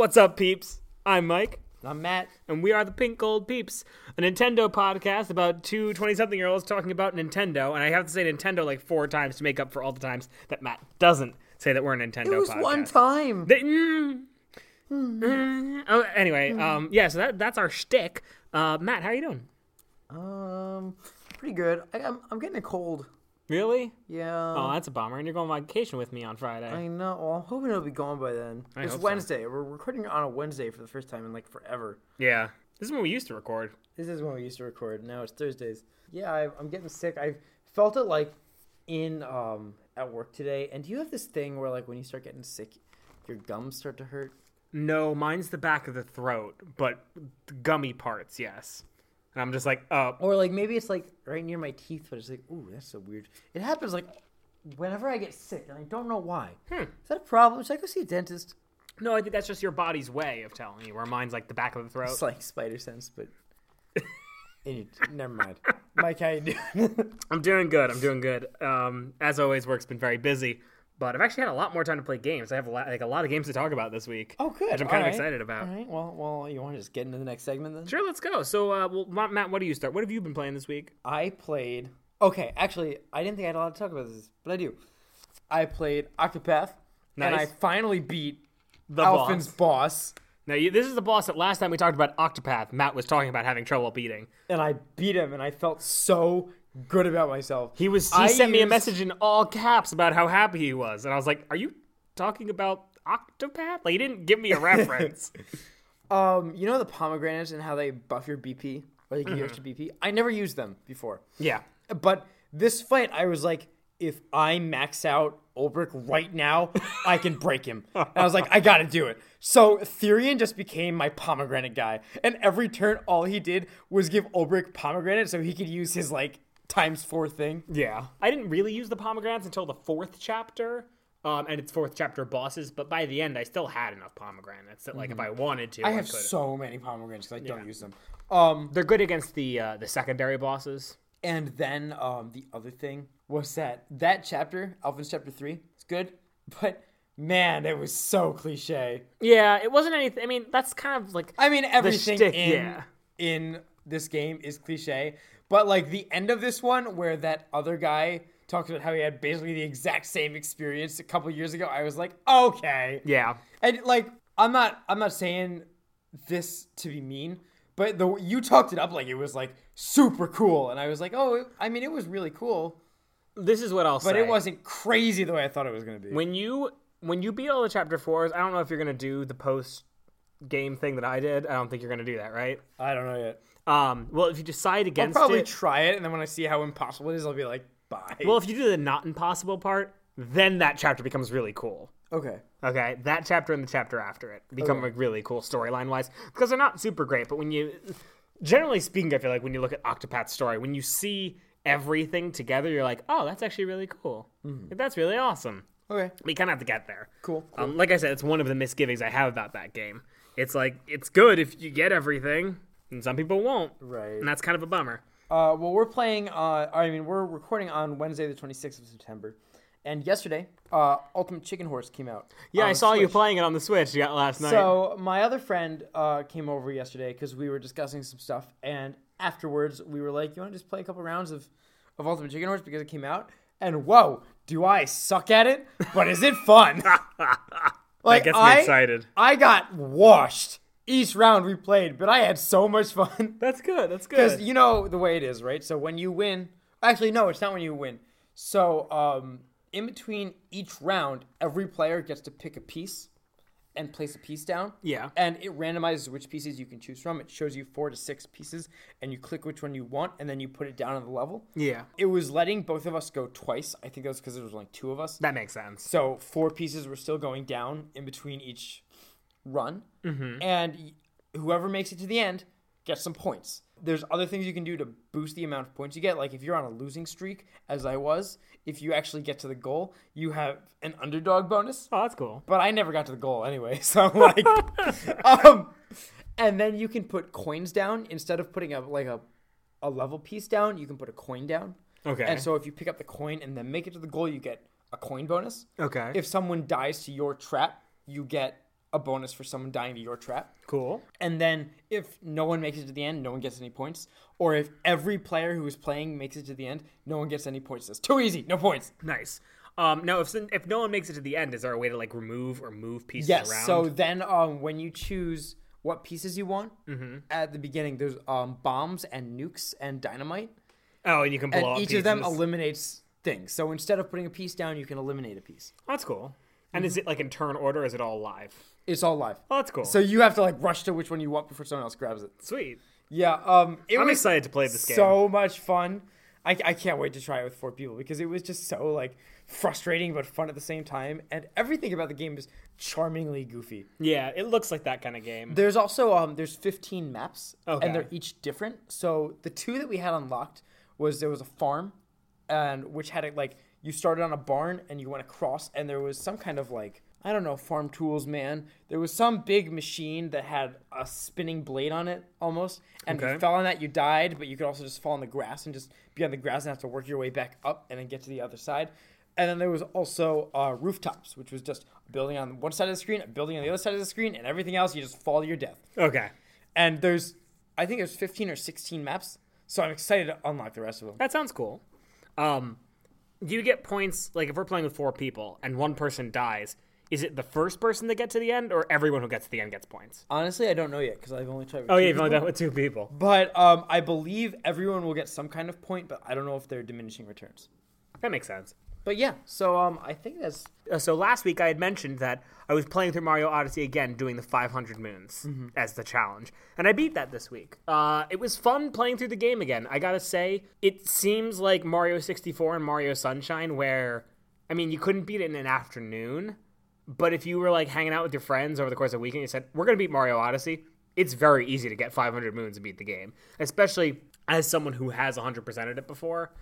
What's up, peeps? I'm Mike, I'm Matt. and we are the Pink Gold Peeps, a Nintendo podcast about two 20 something year olds talking about Nintendo. And I have to say Nintendo like four times to make up for all the times that Matt doesn't say that we're a Nintendo It was podcast. one time. They- mm, mm. oh, anyway, um, yeah, so that, that's our shtick. Uh, Matt, how are you doing? Um, pretty good. I, I'm I'm getting a cold. Really? Yeah. Oh, that's a bummer. And you're going on vacation with me on Friday. I know. Well, I'm hoping it'll be gone by then. I it's hope so. Wednesday. We're recording on a Wednesday for the first time in like forever. yeah. This is when we used to record. This is when we used to record. Now it's Thursdays. Yeah, I, I'm getting sick. I felt it like in um at work today. And do you have this thing where like when you start getting sick, your gums start to hurt? No, mine's the back of the throat, but the gummy parts, yes. And I'm just like, oh, Or like maybe it's like right near my teeth, but it's like, ooh, that's so weird. It happens like whenever I get sick, and I don't know why. Hmm. Is that a problem? Should I go see a dentist? no, I think that's just your body's way of telling you. Where mine's like the back of the throat. It's like spider sense, but Any- never mind. Mike, how you doing? I'm doing good. I'm doing good. Um, as always, work's been very busy, but I've actually had a lot more time to play games. I have a lot, like a lot of games to talk about this week. oh, good. which I'm kind of All right. excited about. All right. Well, well, you want to just get into the next segment then? Sure, let's go. So, uh, well, Matt, what do you start? What have you been playing this week? I played. Okay, actually, I didn't think I had a lot to talk about this, but I do. I played Octopath, and I finally beat The Alfyn's boss. boss, Now, you, this is the boss that last time we talked about Octopath, Matt was talking about having trouble beating. and I beat him, and I felt so good about myself. He was. He I sent me a message in all caps about how happy he was, and I was like, "Are you talking about Octopath?" Like he didn't give me a reference. Um, you know the pomegranates and how they buff your BP, or they give you extra BP. I never used them before, yeah. but this fight, I was like, if I max out Olberic right now, I can break him. And I was like, I gotta do it. So Therion just became my pomegranate guy, and every turn, all he did was give Olberic pomegranate so he could use his like times four thing. Yeah. I didn't really use the pomegranates until the fourth chapter. Um, and it's fourth chapter bosses, but by the end, I still had enough pomegranates that, like, if I wanted to, I I, have could. so many pomegranates because I don't use them. Um, They're good against the uh, the secondary bosses. And then um, the other thing was that that chapter, Alfyn's chapter three, it's good, but man, it was so cliche. Yeah, it wasn't anything. I mean, that's kind of like I mean, everything shtick, in yeah. in this game is cliche, but like the end of this one, where that other guy talks about how he had basically the exact same experience a couple years ago, I was like, okay, yeah. and like I'm not I'm not saying this to be mean, but the you talked it up like it was like super cool, and I was like, oh, it, I mean, it was really cool. This is what I'll say. But it wasn't crazy the way I thought it was going to be. when you when you beat all the chapter fours. I don't know if you're gonna do the post game thing that I did. I don't think you're gonna do that, right? I don't know yet. Um, well, if you decide against I'll probably it, try it, and then when I see how impossible it is, I'll be like, bye. well, if you do the not impossible part, then that chapter becomes really cool. okay. Okay, that chapter and the chapter after it become Okay. like really cool storyline wise because they're not super great. But when you, generally speaking, I feel like when you look at Octopath's story, when you see everything together, you're like, oh, that's actually really cool. Like, that's really awesome. Okay. We kind of have to get there. Cool. Um, like I said, it's one of the misgivings I have about that game. It's like it's good if you get everything, and some people won't, Right. and that's kind of a bummer. Uh, well, we're playing. Uh, I mean, we're recording on Wednesday, the 26th of September, and yesterday, uh, Ultimate Chicken Horse came out. Yeah, I saw you playing it on the Switch yeah, last night. So my other friend uh, came over yesterday because we were discussing some stuff, and afterwards we were like, "You want to just play a couple rounds of of Ultimate Chicken Horse because it came out?" And whoa, do I suck at it? But is it fun? like that gets me I, excited. I got washed each round we played, but I had so much fun. That's good. That's good. Because you know the way it is, right? So when you win, actually no, it's not when you win. So um, in between each round, every player gets to pick a piece and place a piece down. Yeah. And it randomizes which pieces you can choose from. It shows you four to six pieces, and you click which one you want, and then you put it down on the level. Yeah, It was letting both of us go twice. I think that was because there was only two of us. that makes sense. So four pieces were still going down in between each run, and whoever makes it to the end gets some points. There's other things you can do to boost the amount of points you get. Like if you're on a losing streak, as I was, if you actually get to the goal, you have an underdog bonus. Oh, that's cool. But I never got to the goal anyway, so I'm like, um, and then you can put coins down instead of putting a like a a level piece down. You can put a coin down. Okay. And so if you pick up the coin and then make it to the goal, you get a coin bonus. okay. If someone dies to your trap, you get a bonus for someone dying to your trap. Cool. And then if no one makes it to the end, no one gets any points. Or if every player who is playing makes it to the end, no one gets any points. It's too easy, no points. Nice. Um, now, if if no one makes it to the end, is there a way to like remove or move pieces Yes. around? So then, um, when you choose what pieces you want Mm-hmm. at the beginning, there's um bombs and nukes and dynamite, oh, and you can blow and up each of them eliminates things. So instead of putting a piece down, you can eliminate a piece. That's cool. And is it like in turn order? Or is it all live? It's all live. Oh, that's cool. So you have to like rush to which one you want before someone else grabs it. Sweet. Yeah. Um. It I'm was excited to play this game. so much fun. I, I can't wait to try it with four people because it was just so like frustrating but fun at the same time, and everything about the game is charmingly goofy. Yeah, it looks like that kind of game. There's also um there's 15 maps Okay. and they're each different. So the two that we had unlocked was there was a farm and which had it like you started on a barn and you went across and there was some kind of like I don't know farm tools man. There was some big machine that had a spinning blade on it almost and if you fell on that you died, but you could also just fall on the grass and just be on the grass and have to work your way back up and then get to the other side. And then there was also uh, rooftops, which was just a building on one side of the screen, a building on the other side of the screen, and everything else you just fall to your death. Okay. And there's, I think there's 15 or 16 maps. So I'm excited to unlock the rest of them. That sounds cool. Um, do you get points like if we're playing with four people and one person dies? Is it the first person to get to the end, or everyone who gets to the end gets points? Honestly, I don't know yet because I've only tried. With Oh two yeah, you've only done it with two people. But um, I believe everyone will get some kind of point, but I don't know if they're diminishing returns. That makes sense. But yeah, so um, I think that's Uh, so last week I had mentioned that I was playing through Mario Odyssey again, doing the 500 moons as the challenge, and I beat that this week. Uh, it was fun playing through the game again. I gotta say, it seems like Mario 64 and Mario Sunshine, where I mean, you couldn't beat it in an afternoon, but if you were like hanging out with your friends over the course of a weekend, you said we're gonna beat Mario Odyssey. It's very easy to get 500 moons and beat the game, especially as someone who has 100%ed it before.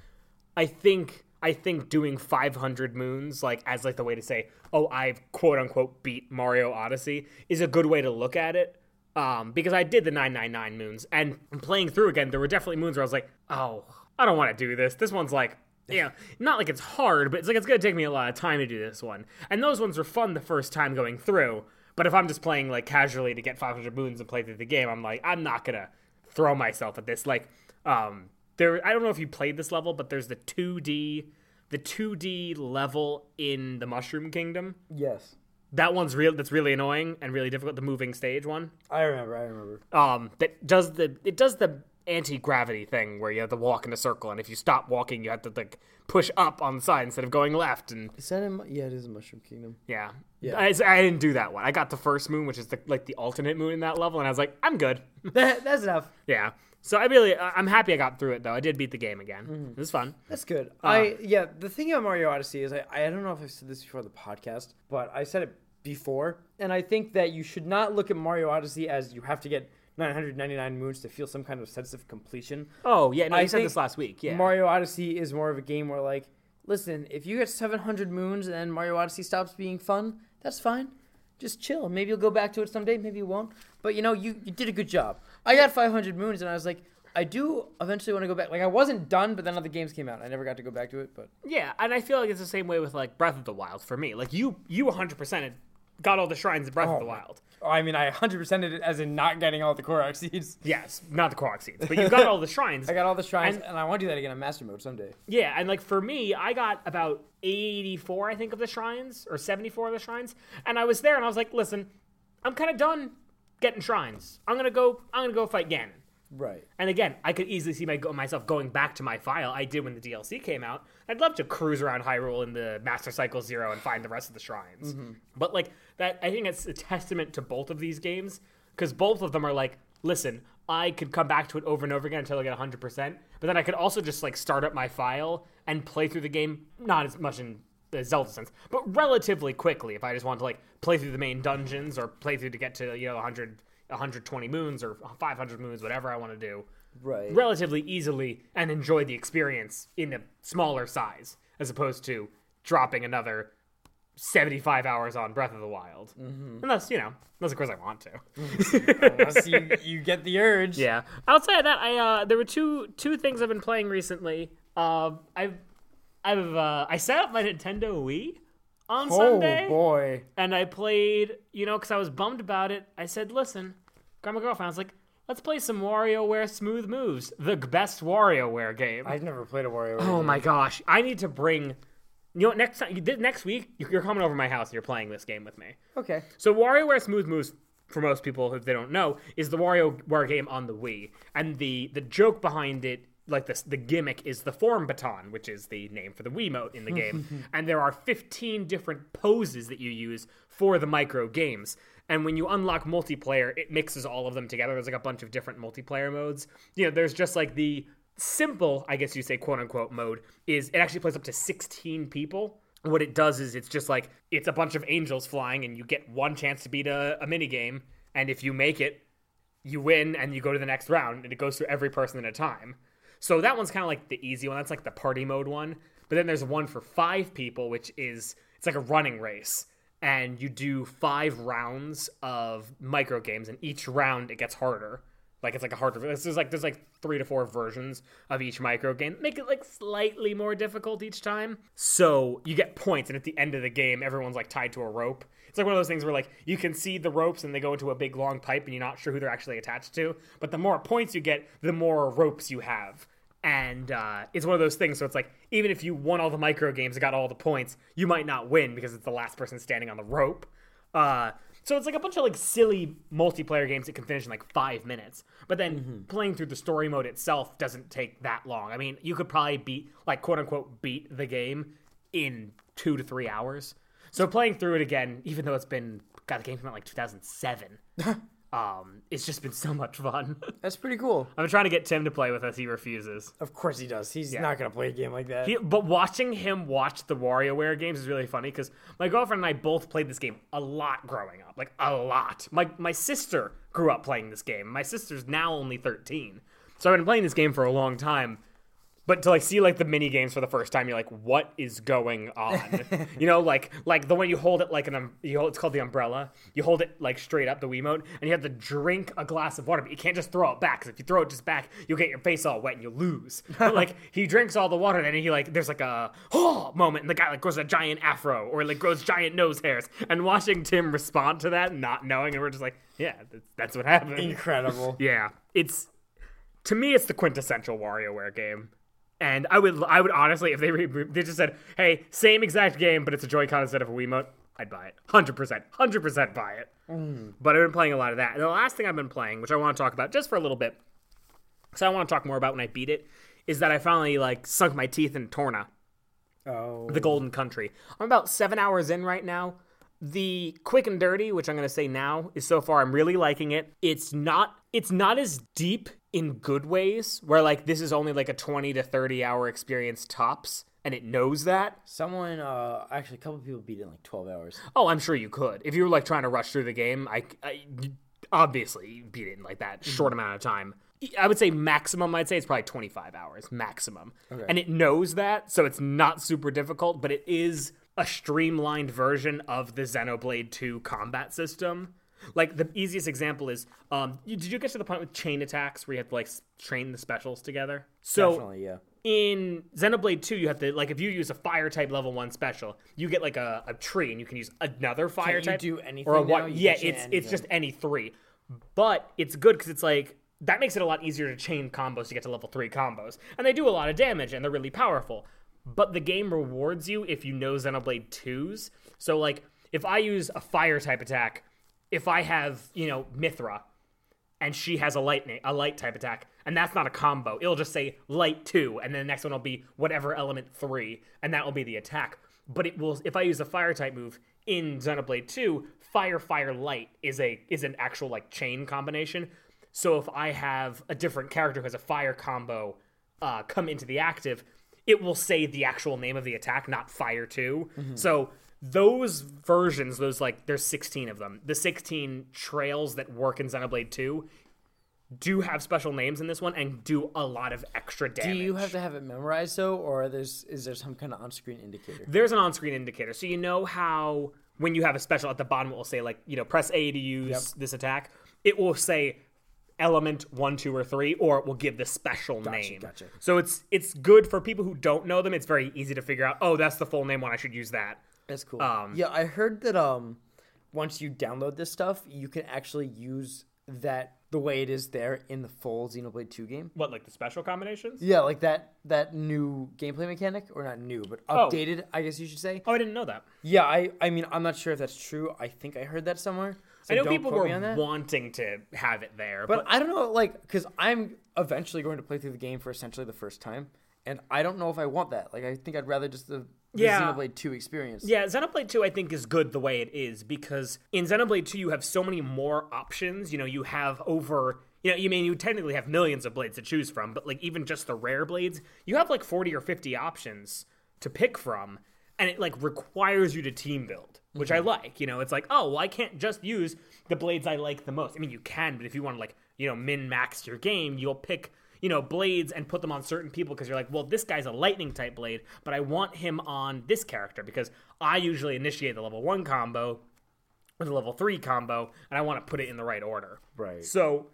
I think I think doing 500 moons like as like the way to say, "Oh, I've quote unquote beat Mario Odyssey" is a good way to look at it. Um, because I did the 999 moons and playing through again, there were definitely moons where I was like, "Oh, I don't want to do this. This one's like yeah, not like it's hard, but it's like it's gonna take me a lot of time to do this one. And those ones were fun the first time going through. But if I'm just playing like casually to get 500 moons and play through the game, I'm like, I'm not gonna throw myself at this. Like, um, there. I don't know if you played this level, but there's the 2D, the 2D level in the Mushroom Kingdom. yes. That one's real. That's really annoying and really difficult. The moving stage one. I remember. I remember. Um, that does the it does the anti gravity thing where you have to walk in a circle, and if you stop walking, you have to like push up on the side instead of going left. And Is that in? Yeah, it is a Mushroom Kingdom. yeah, Yeah. I, I didn't do that one. I got the first moon, which is the like the alternate moon in that level, and I was like, I'm good. That, that's enough. yeah. So I really, I'm happy I got through it though. I did beat the game again. Mm-hmm. It was fun. That's good. Uh, I yeah. The thing about Mario Odyssey is I I don't know if I've said this before the podcast, but I said it before, and I think that you should not look at Mario Odyssey as you have to get 999 moons to feel some kind of sense of completion. Oh yeah, no, I you said this last week. Yeah. Mario Odyssey is more of a game where like, listen, if you get 700 moons and then Mario Odyssey stops being fun, that's fine. Just chill. Maybe you'll go back to it someday. Maybe you won't. But you know, you, you did a good job. I got 500 moons and I was like, I do eventually want to go back. Like I wasn't done, but then other games came out. I never got to go back to it. But Yeah, and I feel like it's the same way with like Breath of the Wild for me. Like you, you 100 percent got all the shrines in Breath of the oh, Wild. I mean, I 100% did it as in not getting all the Korok seeds. Yes, not the Korok seeds, but you got all the shrines. I got all the shrines, And- and, I want to do that again in Master Mode someday. Yeah, and like for me, I got about 84, I think, of the shrines, or 74 of the shrines. And I was there and I was like, listen, I'm kind of done getting shrines. I'm gonna go I'm gonna go fight Ganon. Right. And again, I could easily see my, myself going back to my file I did when the DLC came out. I'd love to cruise around Hyrule in the Master Cycle Zero and find the rest of the shrines. Mm-hmm. But like that, I think it's a testament to both of these games because both of them are like, listen, I could come back to it over and over again until I get 100. percent But then I could also just like start up my file and play through the game, not as much in the Zelda sense, but relatively quickly if I just want to like play through the main dungeons or play through to get to you know 100. 120 moons or 500 moons, whatever I want to do Right. relatively easily and enjoy the experience in a smaller size as opposed to dropping another 75 hours on Breath of the Wild. Unless, you know, unless of course I want to. Unless you, you get the urge. yeah. Outside of that, I uh there were two two things I've been playing recently. Uh I've I've uh I set up my Nintendo Wii on Oh Sunday. boy. and I played, you know, because I was bummed about it. I said, listen, got my girlfriend. I was like, let's play some WarioWare Smooth Moves, the best WarioWare game. I've never played a Wario. oh my gosh, I need to bring. You know, what, next time, next week, you're coming over to my house and you're playing this game with me. Okay. So WarioWare Smooth Moves, for most people if they don't know, is the WarioWare game on the Wii, and the the joke behind it, like this, the gimmick is the form baton, which is the name for the Wiimote in the game, and there are 15 different poses that you use for the micro games. And when you unlock multiplayer, it mixes all of them together. There's like a bunch of different multiplayer modes. You know, there's just like the simple, I guess you say, quote unquote mode is it actually plays up to 16 people what it does is it's just like it's a bunch of angels flying and you get one chance to beat a, a mini game and if you make it you win and you go to the next round and it goes through every person at a time so that one's kind of like the easy one that's like the party mode one. But then there's one for five people which is it's like a running race. And you do five rounds of micro games and each round it gets harder like it's like a harder. This is like there's like three to four versions of each micro game. Make it like slightly more difficult each time. So you get points, and at the end of the game, everyone's like tied to a rope. It's like one of those things where like you can see the ropes and they go into a big long pipe, and you're not sure who they're actually attached to. But the more points you get, the more ropes you have. And uh, it's one of those things. So it's like even if you won all the micro games and got all the points, you might not win because it's the last person standing on the rope. Uh, so it's like a bunch of like silly multiplayer games that can finish in like five minutes. But then mm-hmm. playing through the story mode itself doesn't take that long. I mean, you could probably beat like quote unquote beat the game in two to three hours. So playing through it again, even though it's been God, the game came out like 2007. um, it's just been so much fun. That's pretty cool. I've been trying to get Tim to play with us. He refuses. Of course he does. He's not gonna play a game like that. He, but watching him watch the WarioWare games is really funny because my girlfriend and I both played this game a lot growing up, like a lot. My my sister grew up playing this game. My sister's now only thirteen, so I've been playing this game for a long time. But to like see like the mini games for the first time, you're like, what is going on? you know, like like the one you hold it like an um, you hold, it's called the umbrella. You hold it like straight up the Wii Wiimote, and you have to drink a glass of water, but you can't just throw it back because if you throw it just back, you'll get your face all wet and you lose. But like he drinks all the water, and then he like there's like a oh moment, and the guy like grows a giant afro or like grows giant nose hairs, and watching Tim respond to that, not knowing, and we're just like, yeah, that's, that's what happened. Incredible. Yeah, it's to me, it's the quintessential WarioWare game. And I would, I would honestly, if they re- they just said, "Hey, same exact game, but it's a Joy-Con instead of a Wiimote," I'd buy it, hundred percent, hundred percent buy it. Mm. But I've been playing a lot of that. And the last thing I've been playing, which I want to talk about just for a little bit, because I want to talk more about when I beat it, is that I finally like sunk my teeth in Torna Oh. the Golden Country. I'm about seven hours in right now. The quick and dirty, which I'm going to say now, is so far I'm really liking it. It's not it's not as deep in good ways, where like this is only like a 20 to 30 hour experience tops, and it knows that. Someone, uh, actually, a couple people beat it in like 12 hours. Oh, I'm sure you could if you were like trying to rush through the game. I, I obviously beat it in like that short amount of time. I would say maximum. I'd say it's probably 25 hours maximum, and it knows that, so it's not super difficult. But it is a streamlined version of the Xenoblade 2 combat system. Like the easiest example is, um, you, did you get to the point with chain attacks where you have to like train the specials together? So Definitely, yeah. in Xenoblade 2, you have to like if you use a fire type level one special, you get like a, a tree and you can use another fire Can't you type. do anything or a? You Yeah, it's chain it's just any three. But it's good because it's like that makes it a lot easier to chain combos to get to level three combos, and they do a lot of damage and they're really powerful. But the game rewards you if you know Xenoblade 2s. So like if I use a fire type attack, if I have you know Mythra, and she has a lightning a light type attack and that's not a combo. It'll just say light 2 and then the next one will be whatever element 3 and that will be the attack. But it will if i use a fire type move in xenoblade 2 fire fire light is a is an actual like chain combination. So if i have a different character who has a fire combo uh, come into the active it will say the actual name of the attack not fire 2 so those versions, those like there's 16 of them. The 16 trails that work in Xenoblade 2 do have special names in this one and do a lot of extra damage. Do you have to have it memorized though, or there's is there some kind of on-screen indicator? There's an on-screen indicator, so you know how when you have a special at the bottom, it will say like you know press A to use this attack. It will say element one, two, or three, or it will give the special name. gotcha. So it's it's good for people who don't know them. It's very easy to figure out. Oh, that's the full name one. I should use that. That's cool. Um, yeah, I heard that um, once you download this stuff, you can actually use that the way it is there in the full Xenoblade 2 game. What, like the special combinations? Yeah, like that that new gameplay mechanic, or not new, but Oh. updated, I guess you should say. Oh, I didn't know that. Yeah, I I mean, I'm not sure if that's true. I think I heard that somewhere. So I know people were me on that. wanting to have it there, But but, I don't know, like, because I'm eventually going to play through the game for essentially the first time, and I don't know if I want that. Like, I think I'd rather just the Yeah. Xenoblade 2 experience. yeah, Xenoblade 2 I think is good the way it is because in Xenoblade 2 you have so many more options. You know, you have over you know, you mean you technically have millions of blades to choose from, but like even just the rare blades, you have like 40 or 50 options to pick from and it like requires you to team build, which I mm-hmm. like. You know, it's like, oh, well, I can't just use the blades I like the most. I mean, you can, but if you want to like, you know, min max your game, you'll pick, you know, blades and put them on certain people because you're like, well, this guy's a lightning type blade, but I want him on this character because I usually initiate the level 1 combo or the level 3 combo and I want to put it in the right order. Right. So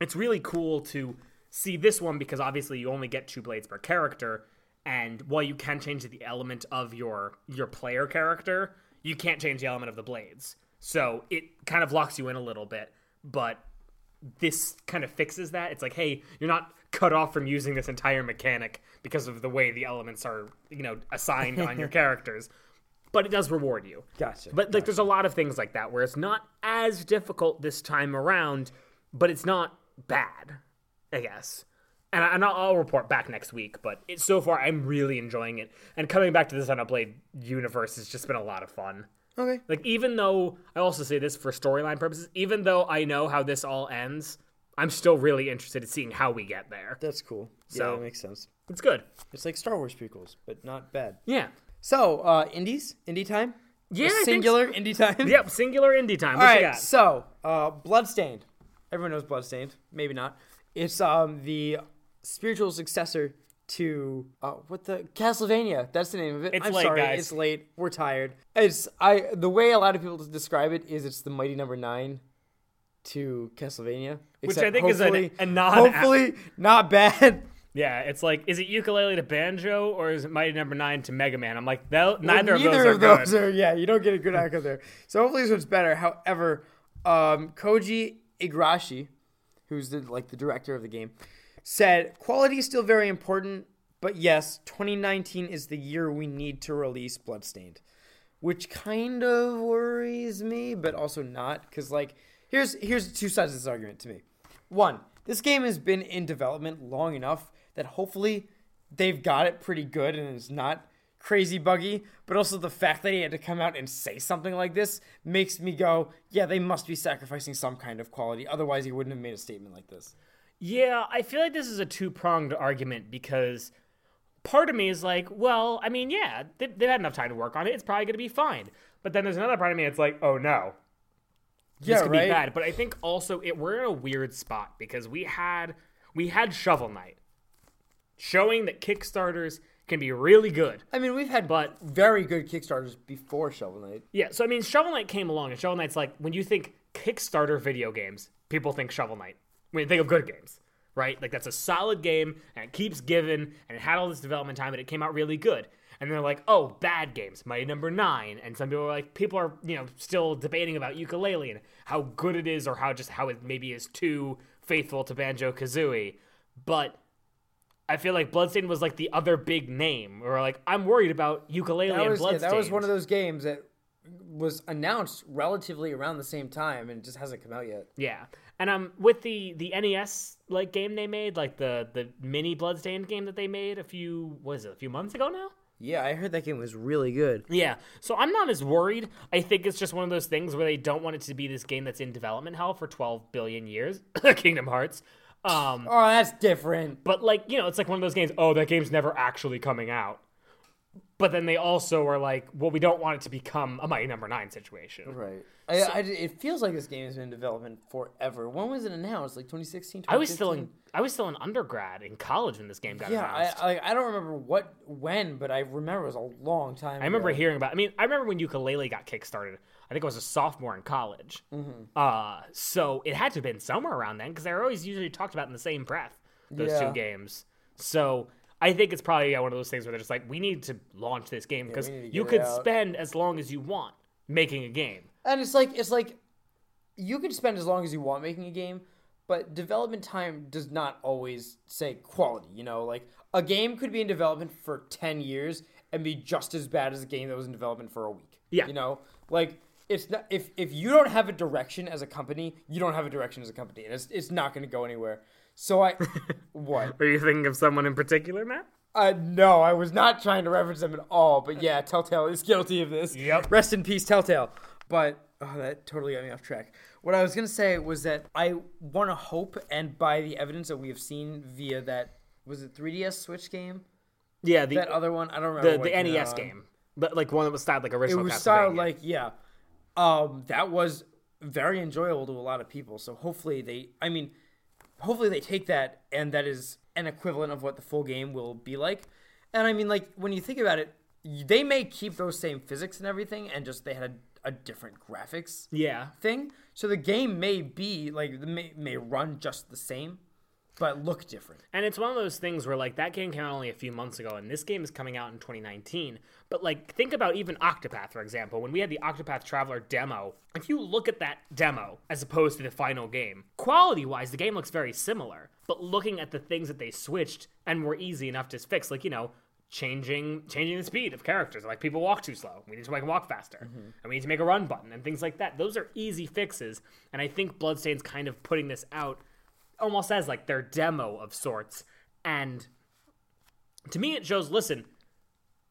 it's really cool to see this one because obviously you only get two blades per character and while you can change the element of your your player character you can't change the element of the blades so it kind of locks you in a little bit but this kind of fixes that it's like hey you're not cut off from using this entire mechanic because of the way the elements are you know assigned on your characters but it does reward you Gotcha. but like, there's a lot of things like that where it's not as difficult this time around, but it's not bad, I guess. And, I, and I'll, report back next week. But it, so far, I'm really enjoying it. And coming back to the Xenoblade universe has just been a lot of fun. Okay. Like even though I also say this for storyline purposes, even though I know how this all ends, I'm still really interested in seeing how we get there. That's cool. So- yeah, that makes sense. It's good. It's like Star Wars prequels, but not bad. Yeah. So, uh, indies? Indie time? Yeah. Think Singular indie time? Yep. Singular indie time. All What you got? so uh, Bloodstained. Everyone knows Bloodstained. Maybe not. It's um the spiritual successor to uh, what the Castlevania. That's the name of it. It's I'm late, sorry, guys. it's late. We're tired. It's I the way a lot of people describe it is it's the mighty number nine to Castlevania, Which I think is a, a non. hopefully not bad. Yeah, it's like, is it Yooka-Laylee to banjo or is it Mighty Number Nine to Mega Man? I'm like, neither, of those Neither are of those good. are yeah. You don't get a good outcome there. So hopefully this one's better. However, um, Koji Igarashi, who's the like the director of the game, said quality is still very important, but yes, 2019 is the year we need to release Bloodstained, which kind of worries me, but also not because like here's here's two sides of this argument to me. One, this game has been in development long enough that hopefully they've got it pretty good and it's not crazy buggy, but also the fact that he had to come out and say something like this makes me go, yeah, they must be sacrificing some kind of quality. Otherwise, he wouldn't have made a statement like this. Yeah, I feel like this is a two pronged argument because part of me is like, well, I mean, yeah, they, they've had enough time to work on it. It's probably going to be fine. But then there's another part of me that's like, oh no, this Yeah, could right? be bad. But I think also it, we're in a weird spot because we had we had Shovel Knight showing that Kickstarters can be really good. I mean, we've had But- very good Kickstarters before Shovel Knight. Yeah, so I mean, Shovel Knight came along, and Shovel Knight's like when you think Kickstarter video games, people think Shovel Knight. When you think of good games, right? Like that's a solid game, and it keeps giving, and it had all this development time, and it came out really good. And they're like, oh, bad games, Mighty Number Nine, and some people are like, people are you know still debating about Yooka-Laylee and how good it is, or how just how it maybe is too faithful to Banjo Kazooie, but. I feel like Bloodstained was like the other big name, or like I'm worried about Yooka-Laylee That and was, yeah, that was one of those games that was announced relatively around the same time and it just hasn't come out yet. Yeah, and um, with the the NES like game they made, like the the mini Bloodstained game that they made a few was it a few months ago now? Yeah, I heard that game was really good. Yeah, so I'm not as worried. I think it's just one of those things where they don't want it to be this game that's in development hell for 12 billion years, Kingdom Hearts. Um, Oh, that's different. but like you know, it's like one of those games. Oh, that game's never actually coming out. But then they also are like, well, we don't want it to become a Mighty Number Nine situation. Right. I, I, it feels like this game has been in development forever. When was it announced? Like 2016, I was still in I was still in undergrad in college when this game got Yeah, announced. I, I I don't remember what when, but I remember it was a long time. I remember ago. hearing about. I mean, I remember when Yooka-Laylee got kickstarted. I think I was a sophomore in college. Mm-hmm. Uh, so it had to have been somewhere around then because they're always usually talked about in the same breath. Those Yeah. two games. So I think it's probably yeah, one of those things where they're just like, we need to launch this game because we need to you could out. spend as long as you want making a game. And it's like it's like you can spend as long as you want making a game, but development time does not always say quality. You know, like a game could be in development for ten years and be just as bad as a game that was in development for a week. Yeah. You know, like it's not if if you don't have a direction as a company, you don't have a direction as a company, and it's it's not going to go anywhere. So I what? Are you thinking of someone in particular, Matt? Uh, no, I was not trying to reference them at all. But yeah, Telltale is guilty of this. Yep. Rest in peace, Telltale. But oh, that totally got me off track. What I was gonna say was that I want to hope, and by the evidence that we have seen via that was it 3DS Switch game, Yeah, the that other one I don't remember the, the NES on. game, but like one that was styled like original. It was styled like yeah, um, that was very enjoyable to a lot of people. So hopefully they, I mean, hopefully they take that and that is an equivalent of what the full game will be like. And I mean, like when you think about it, they may keep those same physics and everything, and just they had a, a different graphics yeah. thing. So the game may be like may may run just the same, but look different. And it's one of those things where like that game came out only a few months ago, and this game is coming out in 2019. But like think about even Octopath, for example, when we had the Octopath Traveler demo. If you look at that demo as opposed to the final game, quality-wise, the game looks very similar. But looking at the things that they switched and were easy enough to fix, like you know. Changing, changing the speed of characters. Like people walk too slow. We need to make them walk faster, mm-hmm. and we need to make a run button and things like that. Those are easy fixes, and I think Bloodstain's kind of putting this out almost as like their demo of sorts. And to me, it shows. Listen,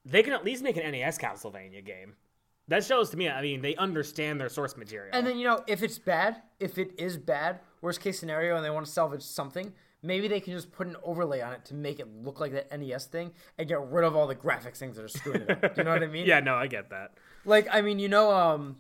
they can at least make an NES Castlevania game. That shows to me. I mean, they understand their source material. And then you know, if it's bad, if it is bad, worst case scenario, and they want to salvage something, maybe they can just put an overlay on it to make it look like that NES thing and get rid of all the graphics things that are screwing it up. Do you know what I mean? yeah, no, I get that. Like, I mean, you know, um,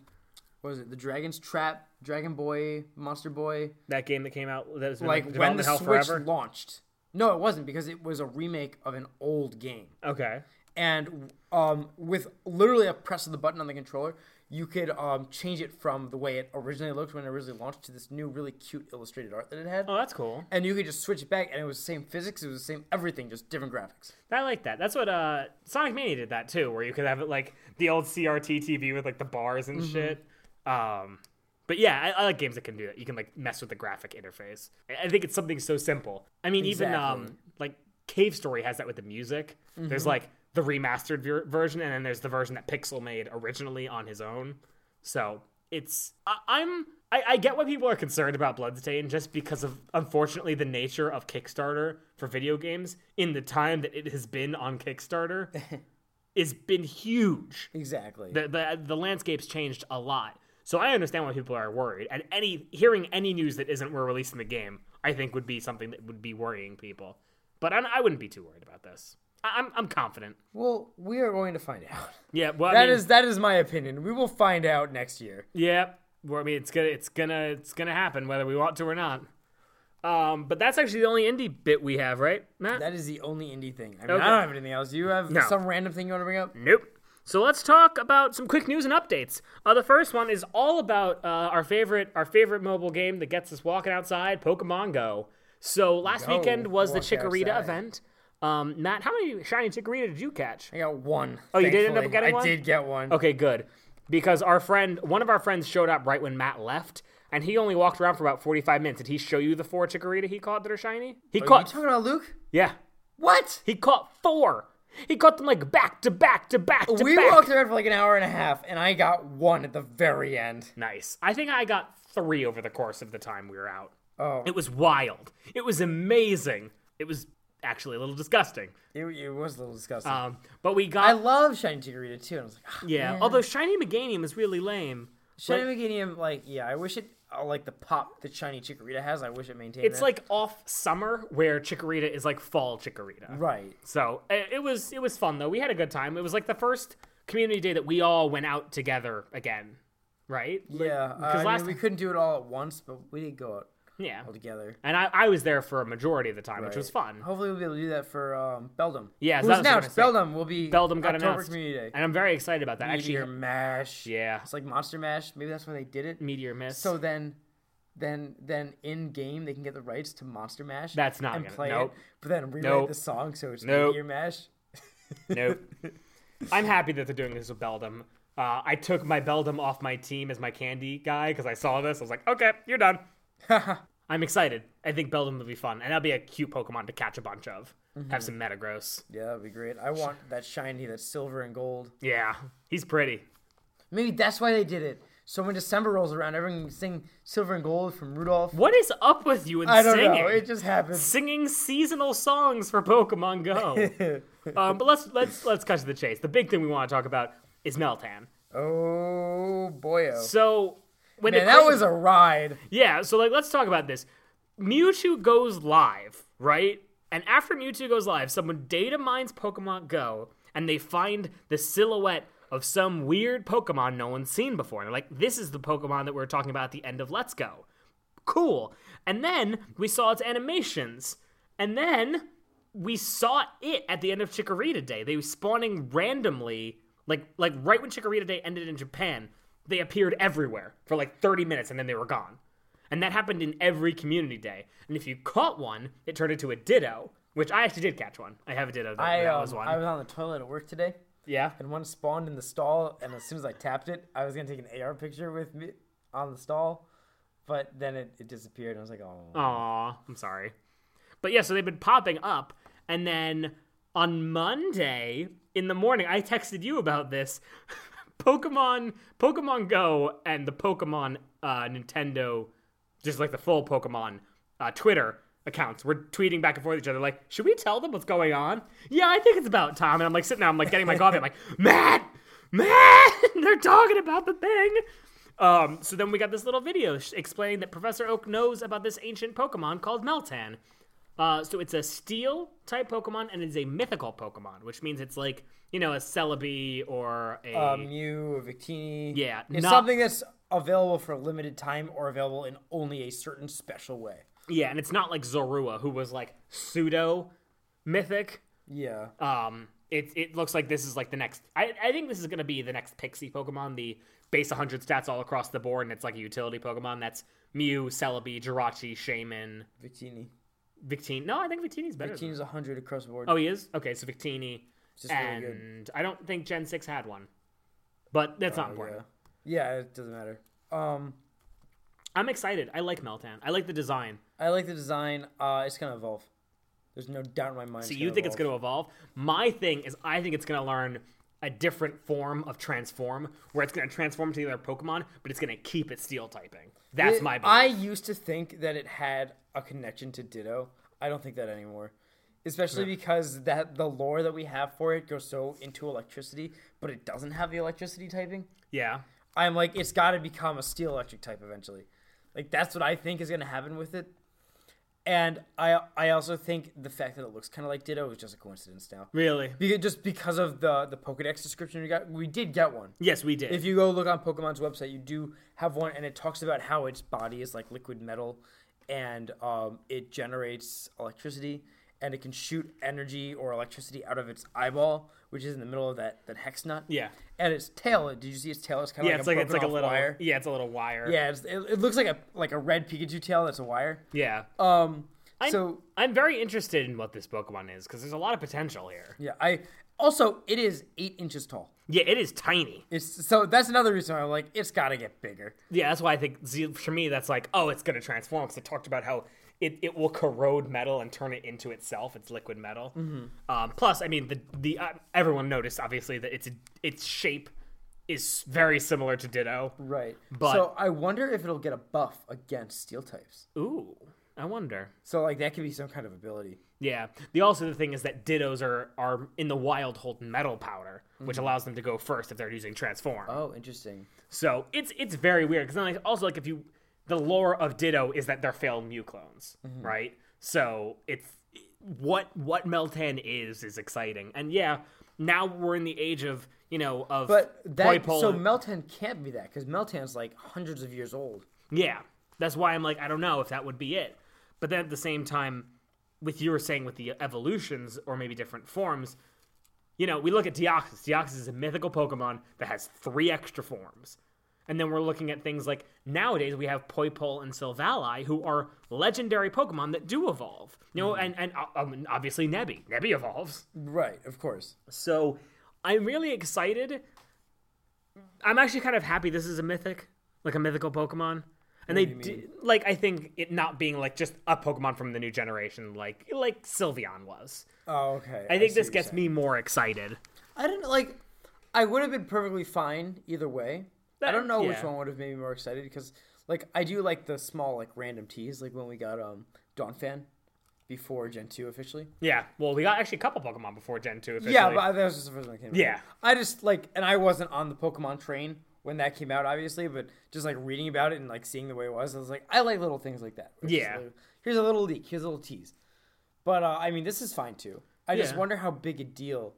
what was it? The Dragon's Trap, Dragon Boy, Monster Boy. That game that came out that was Like when the Switch forever. launched. No, it wasn't because it was a remake of an old game. Okay. and um, with literally a press of the button on the controller, you could um, change it from the way it originally looked when it originally launched to this new, really cute illustrated art that it had. Oh, that's cool. And you could just switch it back, and it was the same physics, it was the same everything, just different graphics. I like that. That's what uh Sonic Mania did that too, where you could have it like the old CRT TV with like the bars and shit. Um, but yeah, I, I like games that can do that. You can like mess with the graphic interface. I- think it's something so simple. I mean, even um like Cave Story has that with the music. There's like the remastered ver- version, and then there's the version that Pixel made originally on his own. So it's I, I'm I, I get why people are concerned about Bloodstain just because of unfortunately the nature of Kickstarter for video games in the time that it has been on Kickstarter It's been huge. Exactly. The, the the landscape's changed a lot. So I understand why people are worried. And any hearing any news that isn't we're releasing the game, I think would be something that would be worrying people. But I'm, I wouldn't be too worried about this. I, I'm I'm confident. well, we are going to find out. Yeah, well, I That mean, is that is my opinion. We will find out next year. Yeah, well, I mean, it's gonna, it's gonna, it's gonna happen whether we want to or not. Um, but that's actually the only indie bit we have, right, Matt? That is the only indie thing. I mean, Okay. I don't have anything else. Do you have No. some random thing you want to bring up? Nope. So let's talk about some quick news and updates. Uh, the first one is all about uh, our favorite, our favorite mobile game that gets us walking outside, Pokemon Go. So last Go weekend was the Chikorita outside. event. Um, Matt, how many shiny Chikorita did you catch? I got one. Oh, you did end up getting I one? I did get one. Okay, good. Because our friend, one of our friends showed up right when Matt left, and he only walked around for about 45 minutes. Did he show you the four Chikorita he caught that are shiny? He Are you talking about Luke? yeah, What? he caught four. He caught them like back to back to back to we back. walked around for like an hour and a half, and I got one at the very end. Nice. I think I got three over the course of the time we were out. Oh, It was wild. It was amazing. It was actually a little disgusting. it, it was a little disgusting. Um, but we got. I love Shiny Chikorita too, and I was like, ah, yeah. man. Although shiny Meganium is really lame. Shiny like- Meganium, like, yeah, I wish it, like the pop that Shiny Chikorita has, I wish it maintained. It's that. like off summer where Chikorita is like fall Chikorita. right. So it, it was it was fun though. We had a good time. It was like the first community day that we all went out together again, right? Yeah, uh, because I last mean, we couldn't do it all at once, but we did go out yeah, all together. and I, I was there for a majority of the time, which was fun. Hopefully, we'll be able to do that for um, Beldum. Yeah, Who's that was what I announced? was gonna say. Beldum will be Beldum got October announced, Community Day. and I'm very excited about that. Meteor Actually, Mash. yeah, It's like Monster Mash. Maybe that's why they did it. Meteor Miss. So then, then then in game they can get the rights to Monster Mash. That's not and gonna- play nope. it, but then rewrite Nope. the song so it's Nope. Meteor Mash. Nope. I'm happy that they're doing this with Beldum. Uh, I took my Beldum off my team as my candy guy because I saw this. I was like, okay, you're done. I'm excited. I think Beldum will be fun, and that'll be a cute Pokemon to catch a bunch of. Have some Metagross. Yeah, that'd be great. I want that shiny, that silver and gold. Yeah, he's pretty. Maybe that's why they did it. So when December rolls around, everyone can sing silver and gold from Rudolph. What is up with you and I don't singing? know. It just happens. Singing seasonal songs for Pokemon Go. um, but let's let's let's cut to the chase. The big thing we want to talk about is Meltan. Oh boyo. So when Man, that was a ride. Yeah, so like let's talk about this. Mewtwo goes live, right? And after Mewtwo goes live, someone data mines Pokemon Go and they find the silhouette of some weird Pokemon no one's seen before. And they're like, this is the Pokemon that we are talking about at the end of Let's Go. Cool. And then we saw its animations. And then we saw it at the end of Chikorita Day. They were spawning randomly, like like right when Chikorita Day ended in Japan. They appeared everywhere for like 30 minutes and then they were gone. And that happened in every community day. And if you caught one, it turned into a Ditto, which I actually did catch one. I have a Ditto. That, I that um, was one. I was on the toilet at work today, yeah. and one spawned in the stall. And as soon as I tapped it, I was gonna take an AR picture with me on the stall, but then it, it disappeared. And I was like, oh. Aw, I'm sorry. But yeah, so they've been popping up, and then on Monday in the morning, I texted you about this. Pokemon, Pokemon Go, and the Pokemon uh, Nintendo, just like the full Pokemon uh, Twitter accounts, were tweeting back and forth each other. Like, should we tell them what's going on? Yeah, I think it's about time. And I'm like sitting there, I'm like getting my coffee. I'm like, man, man, they're talking about the thing. Um, so then we got this little video explaining that Professor Oak knows about this ancient Pokemon called Meltan. Uh, so it's a steel type Pokemon and it's a mythical Pokemon, which means it's like you know a Celebi or a uh, Mew, Victini. Yeah, it's not- something that's available for a limited time or available in only a certain special way. yeah, and it's not like Zorua who was like pseudo mythic. Yeah. Um, it it looks like this is like the next. I I think this is gonna be the next Pixie Pokemon, the base 100 stats all across the board, and it's like a utility Pokemon. That's Mew, Celebi, Jirachi, Shaymin, Victini. Victini. No, I think Victini's better. Victini's 100 across the board. Oh, he is? Okay, so Victini. Really and good. I don't think Gen 6 had one. But that's not Oh, important. yeah. yeah, it doesn't matter. Um, I'm excited. I like Meltan. I like the design. I like the design. Uh, it's gonna evolve. There's no doubt in my mind. So you think it's going to evolve? My thing is I think it's going to learn a different form of transform where it's going to transform to the other Pokemon, but it's going to keep its steel typing. That's It- my belief. I used to think that it had a connection to Ditto. I don't think that anymore. Especially because that the lore that we have for it goes so into electricity, but it doesn't have the electricity typing. yeah. I'm like, it's got to become a steel electric type eventually. Like that's what I think is going to happen with it. And I I also think the fact that it looks kind of like Ditto is just a coincidence now. Really? Because, just because of the the Pokedex description we got, we did get one. Yes, we did. If you go look on Pokemon's website, you do have one, and it talks about how its body is like liquid metal, and um, it generates electricity, and it can shoot energy or electricity out of its eyeball, which is in the middle of that that hex nut. yeah. And its tail, did you see its tail? It's kind of Yeah, like it's a like it's like a little wire. Yeah, it's a little wire. Yeah, it, it looks like a like a red Pikachu tail that's a wire. Yeah. Um, I'm, so I'm very interested in what this Pokemon is because there's a lot of potential here. yeah, I also it is eight inches tall. Yeah, it is tiny. It's so that's another reason why I'm like it's got to get bigger. Yeah, that's why I think for me that's like, oh, it's gonna transform because it talked about how it, it will corrode metal and turn it into itself. It's liquid metal. Mm-hmm. Um, plus, I mean, the the uh, everyone noticed obviously that its its shape is very similar to Ditto. Right. But- so I wonder if it'll get a buff against steel types. Ooh, I wonder. So like that could be some kind of ability. Yeah. The also the thing is that Dittos are are in the wild hold metal powder, which allows them to go first if they're using transform. Mm-hmm. Oh, interesting. So it's it's very weird because like, also like if you the lore of Ditto is that they're failed Mew clones, Mm-hmm. right? So it's what what Meltan is is exciting, and yeah, now we're in the age of you know of But that so Meltan can't be that because Meltan's like hundreds of years old. yeah, that's why I'm like I don't know if that would be it, but then at the same time, with you were saying with the evolutions or maybe different forms. You know, we look at Deoxys. Deoxys is a mythical Pokemon that has three extra forms. And then we're looking at things like nowadays we have Poipole and Silvally, who are legendary Pokemon that do evolve. You know, and and uh, um, obviously Nebby, Nebby evolves. Right, of course. So I'm really excited. I'm actually kind of happy this is a mythic, like a mythical Pokemon. And they do like I think it not being like just a Pokemon from the new generation, like like Sylveon was. Oh, okay. I think see this gets saying. me more excited. I didn't like. I would have been perfectly fine either way. I don't know which one would have made me more excited because, like, I do like the small like random teas, like when we got um Donphan before Gen two officially. Yeah, well, we got actually a couple Pokemon before Gen two. Officially. Yeah, but I- that was just the first one that came. Yeah. I just like, and I wasn't on the Pokemon train when that came out, obviously, but just like reading about it and like seeing the way it was, I was like, I like little things like that. Yeah. like, here's a little leak. Here's a little tease. But uh, I mean, this is fine too. I just wonder how big a deal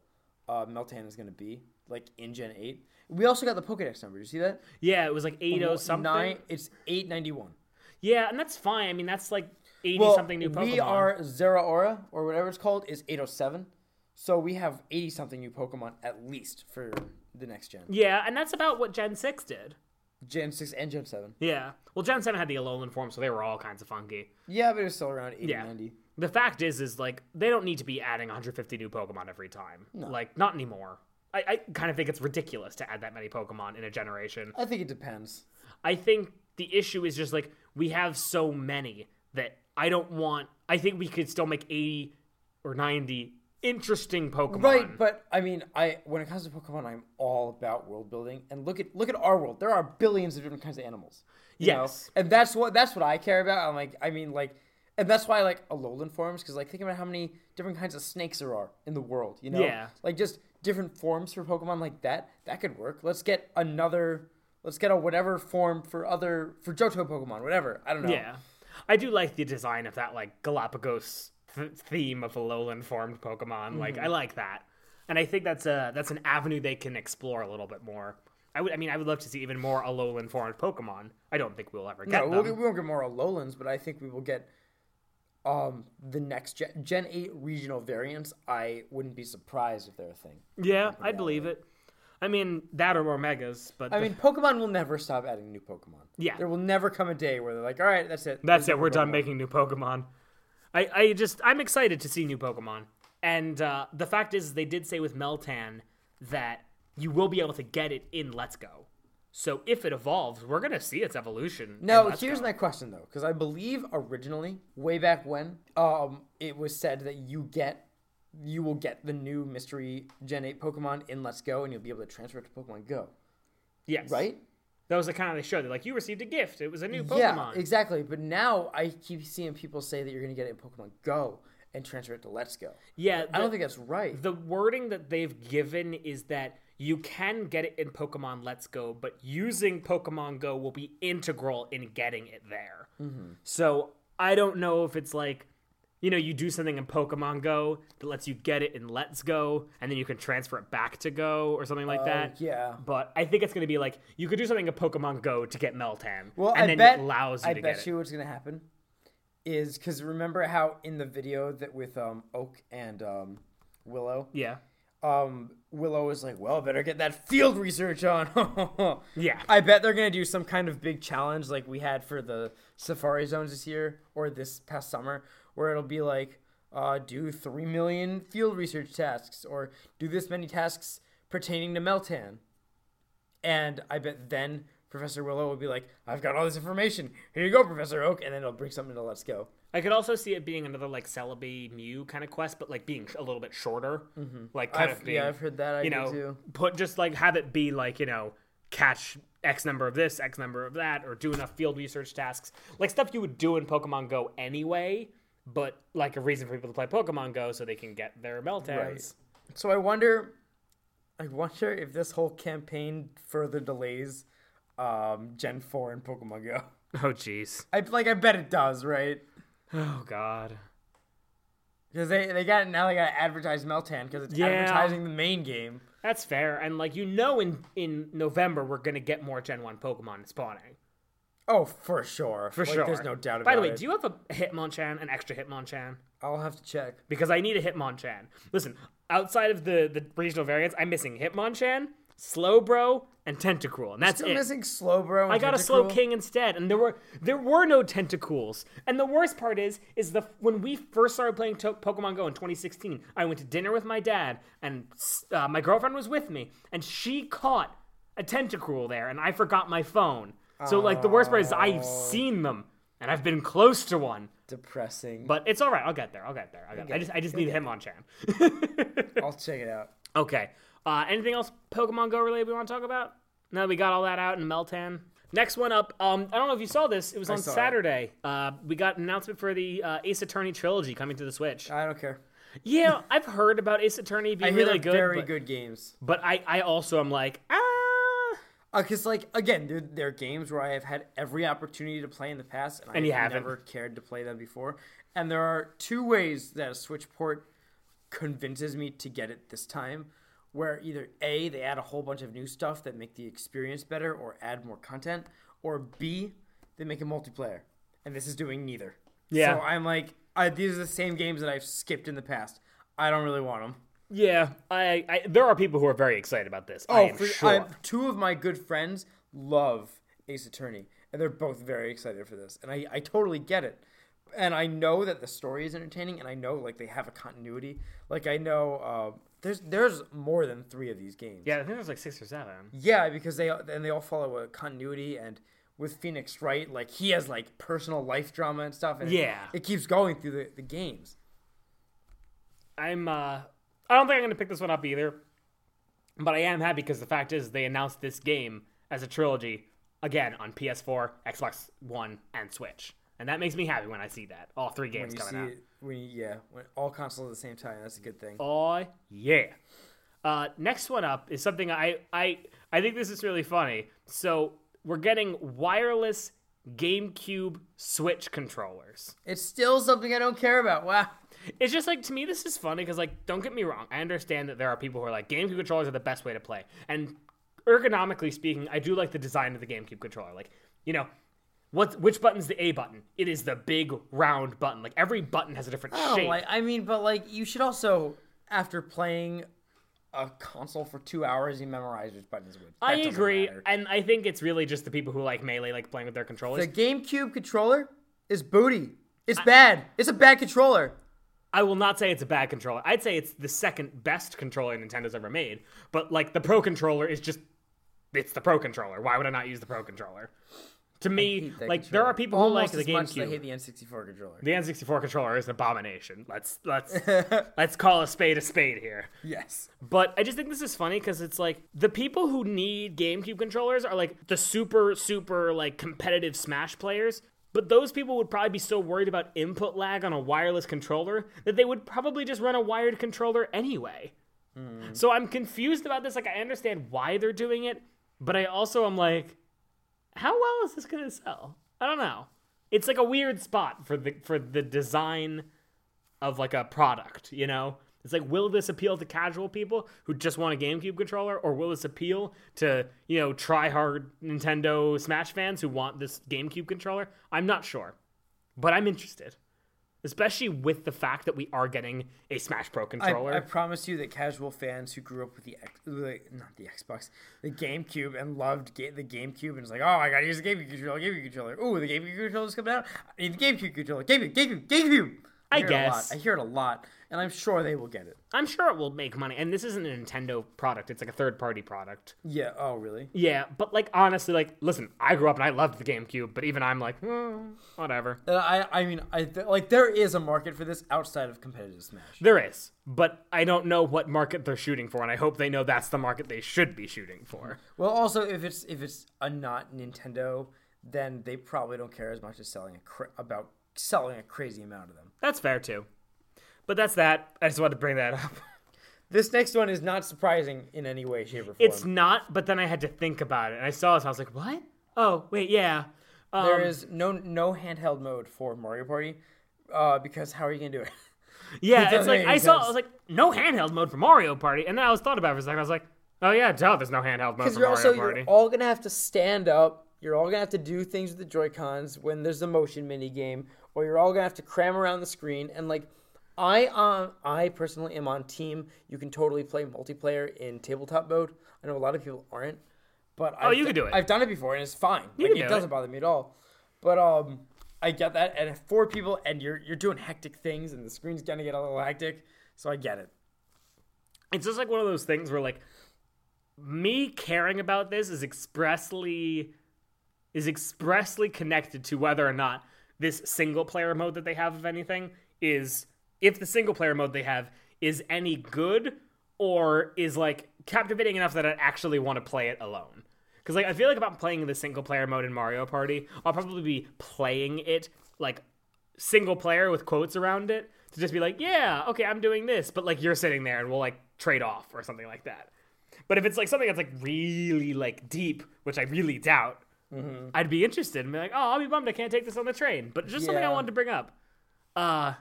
uh, Meltan is going to be, like in Gen eight. We also got the Pokedex number. You see that? yeah, it was like eight oh something. Nine. It's eight ninety one. Yeah, and that's fine. I mean, that's like eighty Well, something new Pokemon. we are Zeraora or whatever it's called is eight oh seven. So we have eighty something new Pokemon at least for the next gen. Yeah, and that's about what Gen six did. Gen six and Gen seven. Yeah. Well, Gen seven had the Alolan form, so they were all kinds of funky. Yeah, but it was still around 80, Yeah. 90. The fact is, is like they don't need to be adding 150 new Pokemon every time. Like not anymore. I, I kind of think it's ridiculous to add that many Pokemon in a generation. I think it depends. I think the issue is just like we have so many that I don't want. I think we could still make 80 or 90 interesting Pokemon. Right, but I mean, I when it comes to Pokemon, I'm all about world building. And look at look at our world. There are billions of different kinds of animals. you know? Yes. and that's what that's what I care about. I'm like, I mean, like, and that's why I like Alolan forms because like think about how many different kinds of snakes there are in the world. You know, Yeah. like just different forms for Pokemon like that. That could work. Let's get another. Let's get a whatever form for other for Johto Pokemon, whatever. I don't know. Yeah, I do like the design of that like Galapagos th- theme of Alolan formed Pokemon. Like Mm-hmm. I like that, and I think that's a that's an avenue they can explore a little bit more. I would, I mean, I would love to see even more Alolan formed Pokemon. I don't think we'll ever get No, we'll them. get, we won't get more Alolans, but I think we will get um the next gen, gen 8 regional variants. I wouldn't be surprised if they're a thing. yeah, I believe it. I mean, that or more megas, but I the- mean, Pokemon will never stop adding new Pokemon. Yeah. There will never come a day where they're like, all right, that's it. That's There's it. We're no done making new Pokemon. I, I just I'm excited to see new Pokemon. And uh, the fact is, they did say with Meltan that you will be able to get it in Let's Go. So if it evolves, we're gonna see its evolution. No, here's my question though, because I believe originally, way back when, um, it was said that you get, you will get the new mystery Gen 8 Pokemon in Let's Go, and you'll be able to transfer it to Pokemon Go, yes, right? That was the kind of they showed. They're like, you received a gift. It was a new Pokemon. Yeah, exactly. But now I keep seeing people say that you're going to get it in Pokemon Go and transfer it to Let's Go. yeah, I don't think that's right. the wording that they've given is that you can get it in Pokemon Let's Go, but using Pokemon Go will be integral in getting it there. Mm-hmm. So I don't know if it's like, you know, you do something in Pokemon Go that lets you get it in Let's Go, and then you can transfer it back to Go or something like that. Uh, yeah. But I think it's going to be like you could do something in Pokemon Go to get Meltan, Well, and I then bet it allows you I to bet get you what's going to happen is because remember how in the video that with um, Oak and um, Willow. Yeah, um, Willow is like, "Well, better get that field research on." yeah. I bet they're gonna do some kind of big challenge like we had for the Safari Zones this year or this past summer, where it'll be like, uh, do three million field research tasks or do this many tasks pertaining to Meltan. And I bet then Professor Willow will be like, I've got all this information. Here you go, Professor Oak, and then it'll bring something to Let's Go. I could also see it being another like Celebi Mew kind of quest, but like being a little bit shorter. Mm-hmm. Like kind I've, of being, yeah, I've heard that idea you know, too. put just like have it be like you know catch X number of this, X number of that, or do enough field research tasks, like stuff you would do in Pokemon Go anyway, but like a reason for people to play Pokemon Go so they can get their Meltans. Right. So I wonder, I wonder if this whole campaign further delays um, Gen Four in Pokemon Go. Oh jeez. I like. I bet it does, right? Oh god. Because they they got now they got to advertise Meltan because it's Yeah. advertising the main game. That's fair, and like you know, in in November we're gonna get more Gen One Pokemon spawning Oh, for sure. for Like, sure. There's no doubt about it. By the way, it. do you have a Hitmonchan, an extra Hitmonchan? I'll have to check. because I need a Hitmonchan. Listen, outside of the the regional variants, I'm missing Hitmonchan, Slowbro, and Tentacruel, and that's Still it. missing Slowbro. and I got a Slowking instead, and there were there were no Tentacools. And the worst part is, is the when we first started playing to- Pokemon Go in 2016, I went to dinner with my dad, and uh, my girlfriend was with me, and she caught a tentacruel there, and I forgot my phone. So like the worst part is I've seen them, and I've been close to one, Depressing. but it's all right. I'll get there. I'll get there. I'll get, I get just. I just need Hitmonchan. I'll check it out. Okay. Uh, anything else Pokemon Go related we want to talk about? No, we got all that out in Meltan. Next one up. Um, I don't know if you saw this. It was on saw it. Saturday. Uh, we got an announcement for the uh, Ace Attorney trilogy coming to the Switch. I don't care. Yeah, I've heard about Ace Attorney I being hear really good, very but, good games. but I, I also am like, ah, Because, like, again, they're, they're games where I have had every opportunity to play in the past, and, And I've haven't. never cared to play them before. And there are two ways that a Switch port convinces me to get it this time. Where either A, they add a whole bunch of new stuff that make the experience better or add more content, or B, they make a multiplayer. And this is doing neither. Yeah. So I'm like, I, these are the same games that I've skipped in the past. I don't really want them. yeah. I, I there are people who are very excited about this. I Oh, am for, sure. I, two of my good friends love Ace Attorney, and they're both very excited for this, and I, I totally get it. And I know that the story is entertaining, and I know like they have a continuity. Like I know uh, there's there's more than three of these games. yeah, I think there's like six or seven. yeah, because they and they all follow a continuity, and with Phoenix Wright, like he has like personal life drama and stuff. And it- Yeah. it, keeps going through the, the games. I'm uh I don't think I'm gonna pick this one up either. But I am happy because the fact is they announced this game as a trilogy again on PS4, Xbox One, and Switch. And that makes me happy when I see that. All three When games you coming see out. it, when you, yeah, when all consoles at the same time, that's a good thing. Oh yeah. Uh, next one up is something I I I think this is really funny. So we're getting wireless GameCube Switch controllers. It's still something I don't care about. Wow. It's just like to me, this is funny because like, don't get me wrong, I understand that there are people who are like GameCube controllers are the best way to play, and ergonomically speaking, I do like the design of the GameCube controller. Like, you know, what which button's the A button? It is the big round button. Like every button has a different Oh, shape. like I mean, but like you should also, after playing a console for two hours, you memorize which buttons would. I agree, and I think it's really just the people who like melee, like playing with their controllers. The GameCube controller is booty. It's bad. It's a bad controller. I will not say it's a bad controller. I'd say it's the second best controller Nintendo's ever made. But like the Pro controller is just it's the Pro controller. Why would I not use the Pro controller? To me, like there are people Almost who like the as I hate the N64 controller. The N64 controller is an abomination. Let's let's let's call a spade a spade here. Yes. But I just think this is funny because it's like the people who need GameCube controllers are like the super super like competitive Smash players. But those people would probably be so worried about input lag on a wireless controller that they would probably just run a wired controller anyway. Hmm. So I'm confused about this. Like I understand why they're doing it, but I also am like, how well is this gonna sell? I don't know. It's like a weird spot for the for the design of like a product, you know? It's like, will this appeal to casual people who just want a GameCube controller, or will this appeal to, you know, try hard Nintendo Smash fans who want this GameCube controller? I'm not sure. But I'm interested. Especially with the fact that we are getting a Smash Pro controller. I promise you that casual fans who grew up with the not the Xbox, the GameCube and loved ga- the GameCube and was like, oh, I gotta use the GameCube controller, GameCube controller. Ooh, the GameCube controller's coming out. I need the GameCube controller. GameCube, GameCube, GameCube. I hear it a lot. guess. I hear it a lot, and I'm sure they will get it. I'm sure it will make money. And this isn't a Nintendo product, it's like a third party product. Yeah. Oh, really? Yeah, but like honestly, like listen, I grew up and I loved the GameCube, but even I'm like, hmm, whatever. I I mean I th- like there is a market for this outside of competitive Smash. There is, but I don't know what market they're shooting for, and I hope they know that's the market they should be shooting for. Well, also if it's if it's a not Nintendo, then they probably don't care as much as selling a cra- about selling a crazy amount of them. That's fair too. But that's that. I just wanted to bring that up. This next one is not surprising in any way, shape, or form. It's not, but then I had to think about it, and I saw this. I was like, what? Oh, wait, yeah. Um, there is no no handheld mode for Mario Party, uh, because how are you gonna do it? yeah. it It's like I any saw. sense. I was like, no handheld mode for Mario Party, and then I was thought about it for a second. I was like, oh yeah, duh, there's no handheld mode for Mario also Party. you're all gonna have to stand up. You're all gonna have to do things with the Joy Cons when there's a motion mini game, or you're all gonna have to cram around the screen. And like, I um I personally am on team. You can totally play multiplayer in tabletop mode. I know a lot of people aren't, but Oh, I've you d- can do it. I've done it before and it's fine. like, can do it do doesn't it. bother me at all. But um, I get that. And if four people and you're you're doing hectic things and the screen's gonna get a little hectic, so I get it. it's just like one of those things where like me caring about this is expressly is expressly connected to whether or not this single player mode that they have of anything is if the single player mode they have is any good or is like captivating enough that I actually want to play it alone. Because like I feel like I'm playing the single player mode in Mario Party, I'll probably be playing it like single player with quotes around it to just be like, yeah, okay, I'm doing this, but like you're sitting there and we'll like trade off or something like that. But if it's like something that's like really like deep, which I really doubt, I'd be interested and be like, oh, I'll be bummed I can't take this on the train. But it's just something I wanted to bring up. Uh,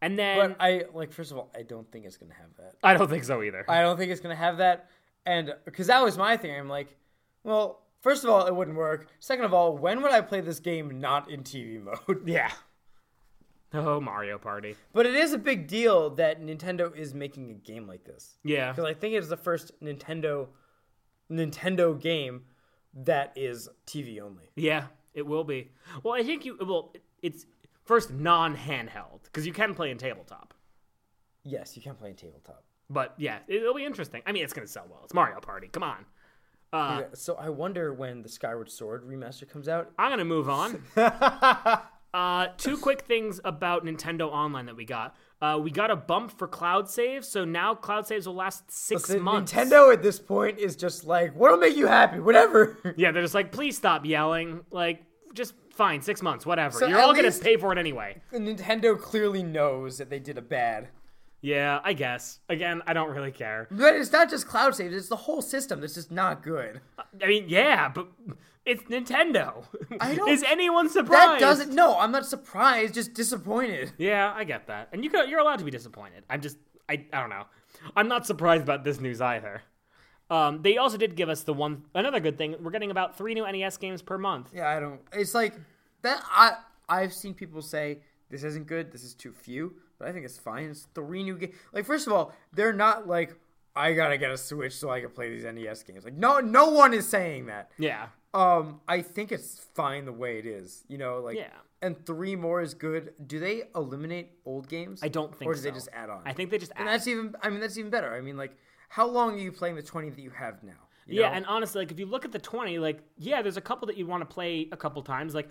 and then But I like first of all, I don't think it's gonna have that. I don't think so either. I don't think it's gonna have that, and because that was my thing. I'm like, well, first of all, it wouldn't work. Second of all, when would I play this game not in TV mode? yeah. Oh, Mario Party. But it is a big deal that Nintendo is making a game like this Yeah. because I think it is the first Nintendo Nintendo game that is TV only. Yeah, it will be. Well, I think you. Well, it's first non-handheld because you can play in tabletop. Yes, you can play in tabletop. But yeah, it'll be interesting. I mean, it's gonna sell well. It's Mario Party. Come on. Uh, so I wonder when the Skyward Sword remaster comes out. I'm gonna move on. uh, two quick things about Nintendo Online that we got. Uh, we got a bump for cloud saves, so now cloud saves will last six Listen, months. Nintendo at this point is just like, what'll make you happy? Whatever. Yeah, they're just like, please stop yelling. Like, just fine, six months, whatever. So You're all gonna pay for it anyway. Nintendo clearly knows that they did a bad. Yeah, I guess. Again, I don't really care. But it's not just cloud saves; it's the whole system that's just not good. I mean, yeah, but it's Nintendo. I don't- Is anyone surprised? That doesn't. No, I'm not surprised. Just disappointed. Yeah, I get that, and you could, you're allowed to be disappointed. I'm just, I, I don't know. I'm not surprised about this news either. Um, they also did give us the one another good thing. We're getting about three new NES games per month. Yeah, I don't. It's like that. I I've seen people say this isn't good. This is too few. But I think it's fine. It's three new games. Like first of all, they're not like I gotta get a Switch so I can play these NES games. Like no, no one is saying that. Yeah, Um, I think it's fine the way it is. You know, like Yeah. And three more is good. Do they eliminate old games? I don't think so. Or do so. they just add on? I think they just and that's even. I mean, that's even better. I mean, like, how long are you playing the twenty that you have now? You Yeah, know? and honestly, like if you look at the twenty, like yeah, there's a couple that you want to play a couple times. Like,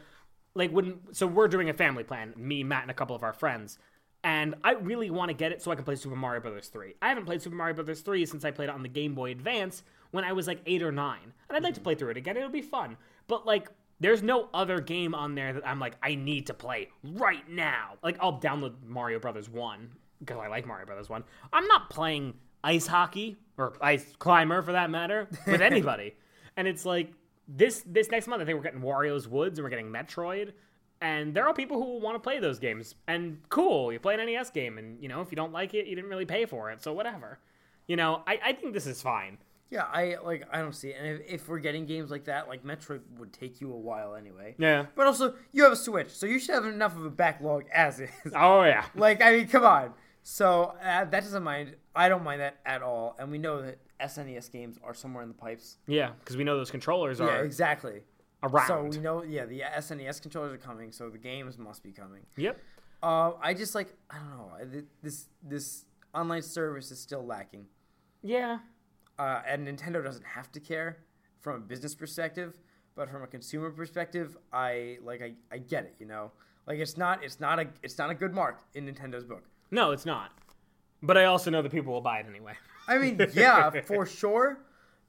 like when so we're doing a family plan, me, Matt, and a couple of our friends, and I really want to get it so I can play Super Mario Brothers three. I haven't played Super Mario Brothers three since I played it on the Game Boy Advance when I was like eight or nine, and I'd like to mm-hmm. play through it again. It'll be fun, but like. There's no other game on there that I'm like I need to play right now. Like I'll download Mario Brothers 1 because I like Mario Brothers 1. I'm not playing ice hockey or ice climber for that matter with anybody. and it's like this this next month I think we're getting Wario's Woods and we're getting Metroid. And there are people who will want to play those games. And cool, you play an NES game and you know, if you don't like it, you didn't really pay for it. So whatever. You know, I, I think this is fine. Yeah, I like. I don't see it. And if, if we're getting games like that, like Metroid would take you a while anyway. Yeah. But also, you have a Switch, so you should have enough of a backlog as is. Oh yeah. like, I mean, come on. So uh, that doesn't mind. I don't mind that at all. And we know that SNES games are somewhere in the pipes. Yeah, because we know those controllers are Yeah, exactly. around. So we know, yeah, the SNES controllers are coming, so the games must be coming. yep. Uh, I just like, I don't know. This this online service is still lacking. Yeah. Uh, and Nintendo doesn't have to care from a business perspective, but from a consumer perspective, I like I, I get it, you know. Like it's not it's not a it's not a good mark in Nintendo's book. No, it's not. But I also know that people will buy it anyway. I mean, yeah, for sure.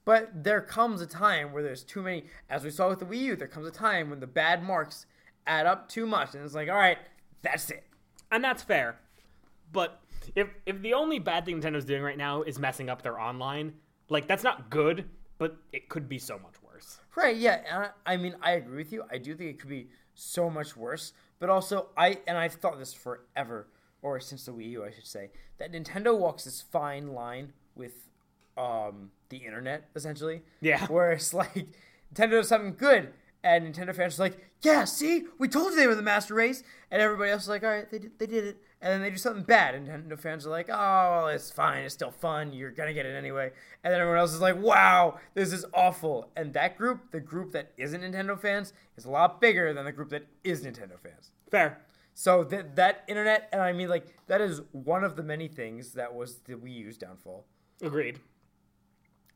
But there comes a time where there's too many, as we saw with the Wii U. There comes a time when the bad marks add up too much, and it's like, all right, that's it. and that's fair. But if if the only bad thing Nintendo's doing right now is messing up their online, like that's not good, but it could be so much worse. Right, yeah. And I, I mean, I agree with you. I do think it could be so much worse. But also, I and I've thought this forever, or since the Wii U, I should say, that Nintendo walks this fine line with um, the internet, essentially. Yeah. Where it's like Nintendo does something good, And Nintendo fans are like, yeah, see, we told you they were the master race. And everybody else is like, all right, they did, they did it. And then they do something bad. And Nintendo fans are like, oh, well, it's fine. It's still fun. You're going to get it anyway. And then everyone else is like, wow, this is awful. And that group, the group that isn't Nintendo fans, is a lot bigger than the group that is Nintendo fans. Fair. So that that internet, and I mean, like that is one of the many things that was the Wii U's downfall. Agreed.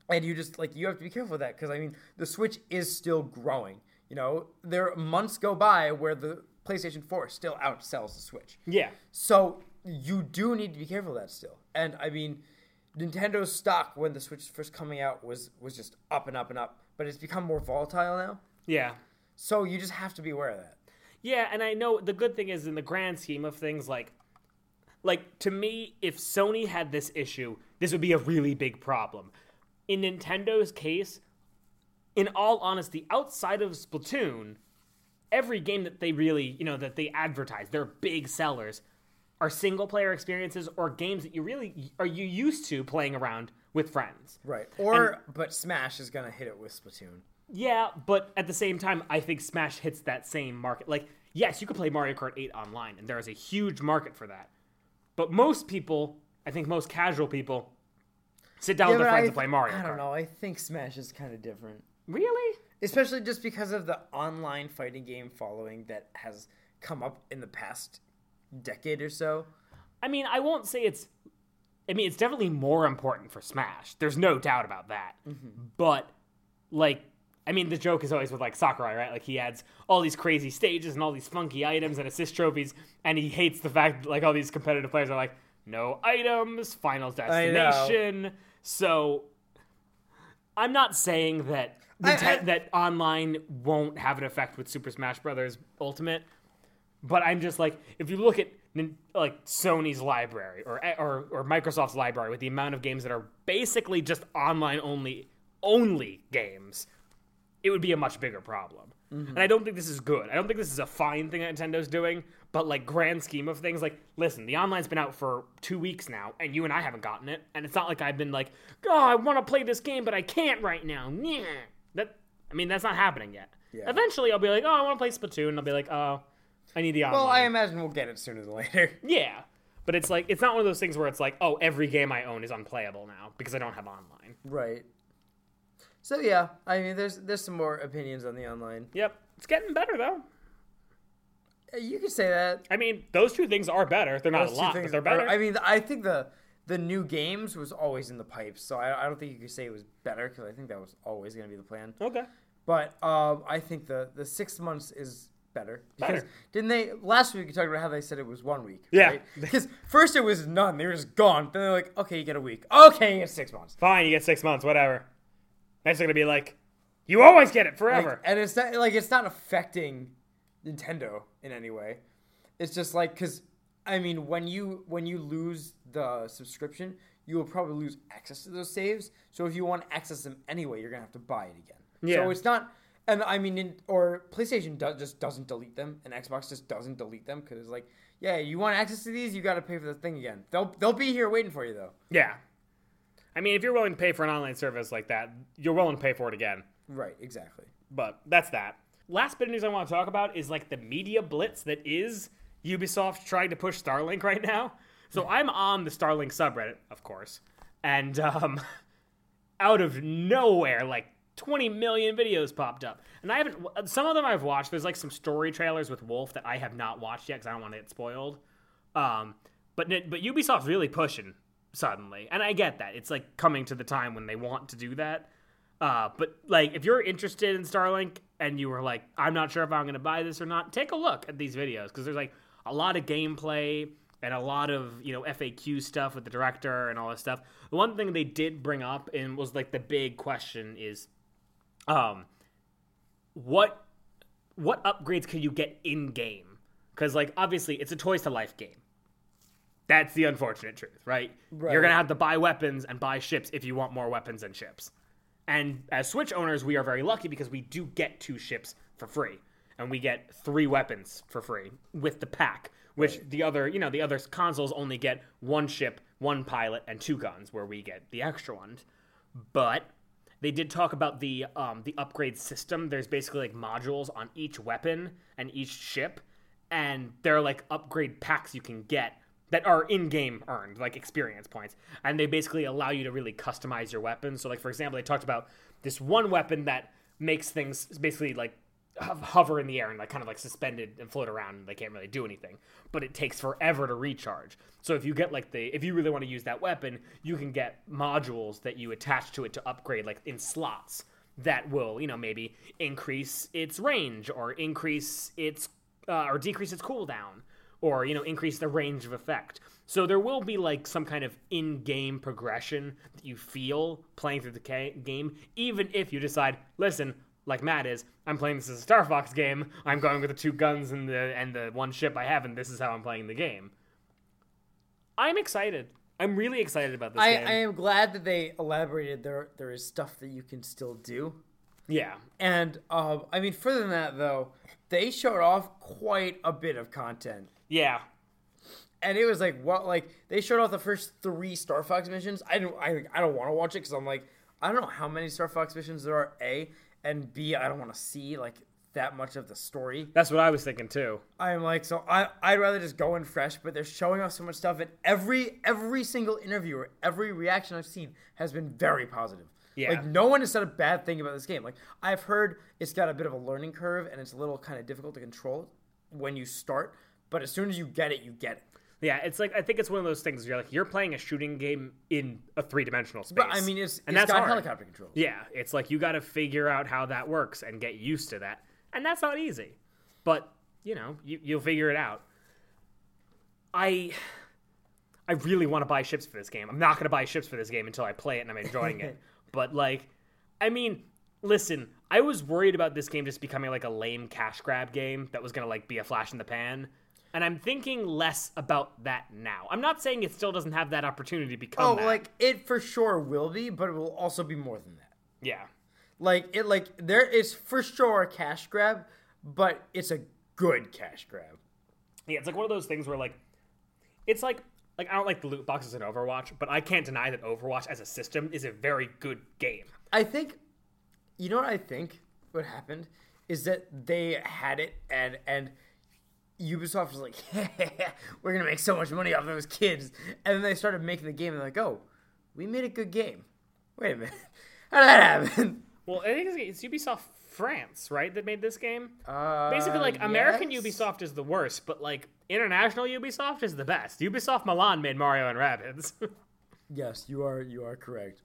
And you just like you have to be careful with that because I mean, the Switch is still growing. You know, there months go by where the PlayStation 4 still outsells the Switch. Yeah. So you do need to be careful of that still. And I mean, Nintendo's stock when the Switch first coming out was was just up and up and up, but it's become more volatile now. Yeah. So you just have to be aware of that. Yeah, and I know the good thing is in the grand scheme of things, like, like to me, if Sony had this issue, this would be a really big problem. In Nintendo's case, in all honesty, outside of Splatoon, every game that they really, you know, that they advertise, they're big sellers, are single player experiences or games that you really are you used to playing around with friends. Right. Or but Smash is gonna hit it with Splatoon. Yeah, but at the same time, I think Smash hits that same market. Like, yes, you could play Mario Kart 8 online, and there is a huge market for that. But most people, I think most casual people, sit down with their friends I, and play Mario I Kart. don't know. I think Smash is kind of different. Really? Especially just because of the online fighting game following that has come up in the past decade or so. I mean, I won't say it's. I mean, it's definitely more important for Smash. There's no doubt about that. Mm-hmm. But, like, I mean, the joke is always with like Sakurai, right? Like he adds all these crazy stages and all these funky items and assist trophies, and he hates the fact that like all these competitive players are like, no items, final destination. So, I'm not saying that That online won't have an effect with Super Smash Brothers Ultimate, but I'm just like, if you look at like Sony's library or, eh, or or Microsoft's library with the amount of games that are basically just online only only games, it would be a much bigger problem. Mm-hmm. And I don't think this is good. I don't think this is a fine thing that Nintendo's doing. But like grand scheme of things, like listen, the online's been out for two weeks now, and you and I haven't gotten it. And it's not like I've been like, oh, I want to play this game, but I can't right now. Nyeh. I mean, that's not happening yet. Yeah. Eventually, I'll be like, oh, I want to play Splatoon. And I'll be like, oh, I need the online. Well, I imagine we'll get it sooner than later. Yeah. But it's like it's not one of those things where it's like, oh, every game I own is unplayable now because I don't have online. Right. So yeah, I mean, there's there's some more opinions on the online. Yep. It's getting better though. Uh, You could say that. I mean, those two things are better. They're not Those a lot, but they're are- better. I mean, I think the the new games was always in the pipes, so I, I don't think you could say it was better because I think that was always going to be the plan. okay. But um, I think the the six months is better because Better. didn't they last week? You talked about how they said it was one week. Yeah. right? Because first it was none; they were just gone. Then they're like, okay, you get a week. Okay, you get six months. Fine, you get six months, whatever. Next, they're gonna be like, you always get it Like, forever. and it's not like it's not affecting Nintendo in any way. It's just like because I mean, when you when you lose the subscription, you will probably lose access to those saves. So if you want to access them anyway, you're gonna have to buy it again. Yeah. So it's not. And I mean, in, or PlayStation does, just doesn't delete them, and Xbox just doesn't delete them because it's like, yeah, you want access to these, you got to pay for the thing again. They'll they'll be here waiting for you though. yeah. I mean, if you're willing to pay for an online service like that, you're willing to pay for it again. Right. Exactly. But that's that. Last bit of news I want to talk about is like the media blitz that is Ubisoft trying to push Starlink right now. So I'm on the Starlink subreddit, of course, and um, out of nowhere, like 20 million videos popped up, and I haven't. Some of them I've watched. There's like some story trailers with Wolf that I have not watched yet because I don't want to get spoiled. Um, but but Ubisoft's really pushing suddenly, and I get that it's like coming to the time when they want to do that. Uh, but like, if you're interested in Starlink and you were like, I'm not sure if I'm going to buy this or not, take a look at these videos because there's like a lot of gameplay and a lot of you know FAQ stuff with the director and all this stuff. The one thing they did bring up and was like the big question is, um, what what upgrades can you get in game? Because like obviously it's a Toys to Life game. That's the unfortunate truth, right? Right. You're gonna have to buy weapons and buy ships if you want more weapons and ships. And as Switch owners, we are very lucky because we do get two ships for free, and we get three weapons for free with the pack. Which the other, you know, the other consoles only get one ship, one pilot, and two guns, where we get the extra ones. But they did talk about the um, the upgrade system. There's basically like modules on each weapon and each ship, and there are like upgrade packs you can get that are in-game earned, like experience points, and they basically allow you to really customize your weapons. So, like for example, they talked about this one weapon that makes things basically like hover in the air and like kind of like suspended and float around and they can't really do anything. But it takes forever to recharge. So if you get like the if you really want to use that weapon you can get modules that you attach to it to upgrade like in slots that will you know maybe increase its range or increase its uh, or decrease its cooldown or you know increase the range of effect. So there will be like some kind of in-game progression that you feel playing through the game even if you decide listen like Matt is, I'm playing this as a Star Fox game. I'm going with the two guns and the and the one ship I have, and this is how I'm playing the game. I'm excited. I'm really excited about this I, game. I am glad that they elaborated there there is stuff that you can still do. yeah, And um, I mean, further than that, though, they showed off quite a bit of content, yeah, and it was like what like they showed off the first three Star Fox missions. I don't I, I don't want to watch it because I'm like I don't know how many Star Fox missions there are. A and B I don't want to see like that much of the story. that's what I was thinking too. I'm like, so I I'd rather just go in fresh, but they're showing off so much stuff, and every every single interview or every reaction I've seen has been very positive. Yeah. Like no one has said a bad thing about this game. Like I've heard it's got a bit of a learning curve and it's a little kind of difficult to control when you start, but as soon as you get it, you get it. Yeah, it's like I think it's one of those things. Where you're like you're playing a shooting game in a three dimensional space. But I mean, it's and it's that's got hard. helicopter controls. Yeah, it's like you got to figure out how that works and get used to that, and that's not easy. But you know, you, you'll figure it out. I, I really want to buy ships for this game. I'm not going to buy ships for this game until I play it and I'm enjoying it. But like, I mean, listen, I was worried about this game just becoming like a lame cash grab game that was going to like be a flash in the pan. And I'm thinking less about that now. I'm not saying it still doesn't have that opportunity to become Oh, that. like it for sure will be, but it will also be more than that. yeah. Like it, like there is for sure a cash grab, but it's a good cash grab. Yeah, it's like one of those things where like it's like like I don't like the loot boxes in Overwatch, but I can't deny that Overwatch as a system is a very good game. I think, you know what I think what happened is that they had it and and Ubisoft was like, we're gonna make so much money off those kids, and then they started making the game and they're like, oh, we made a good game. Wait a minute, how did that happen? Well, I think it's, Ubisoft France, right, that made this game. Uh, Basically, like American yes? Ubisoft is the worst, but like international Ubisoft is the best. Ubisoft Milan made Mario and Rabbids. Yes, you are you are correct.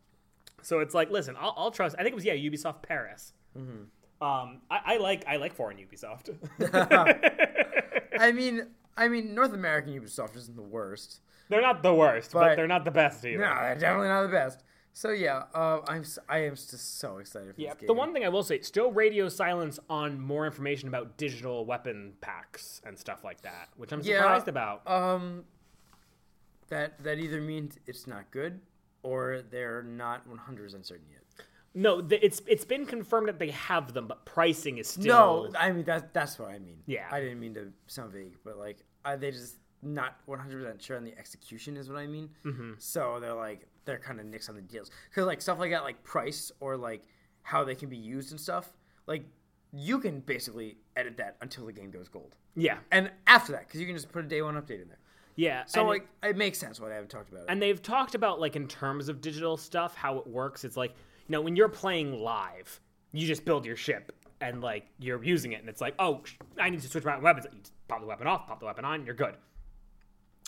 So it's like, listen, I'll, I'll trust. I think it was yeah, Ubisoft Paris. Mm-hmm. Um, I, I like I like foreign Ubisoft. I mean, I mean, North American Ubisoft isn't the worst. they're not the worst, but, But- they're not the best either. No, they're definitely not the best. So yeah, uh, I'm I am just so excited for Yeah, this game. the one thing I will say, still radio silence on more information about digital weapon packs and stuff like that, which I'm Yeah. surprised about. Um, that that either means it's not good or they're not 100 percent certain yet. No, th- it's it's been confirmed that they have them, but pricing is still. No, I mean that's that's what I mean. Yeah. I didn't mean to sound vague, but like I, they just not 100 percent sure on the execution is what I mean. Mm-hmm. So they're like they're kind of nicks on the deals because like stuff like that, like price or like how they can be used and stuff. Like you can basically edit that until the game goes gold, yeah, and after that, because you can just put a day one update in there. yeah. So like it makes sense why they haven't talked about it. and they've talked about like in terms of digital stuff how it works. It's like you know when you're playing live, you just build your ship and like you're using it, and it's like oh sh- I need to switch my weapons. You just pop the weapon off, pop the weapon on, you're good.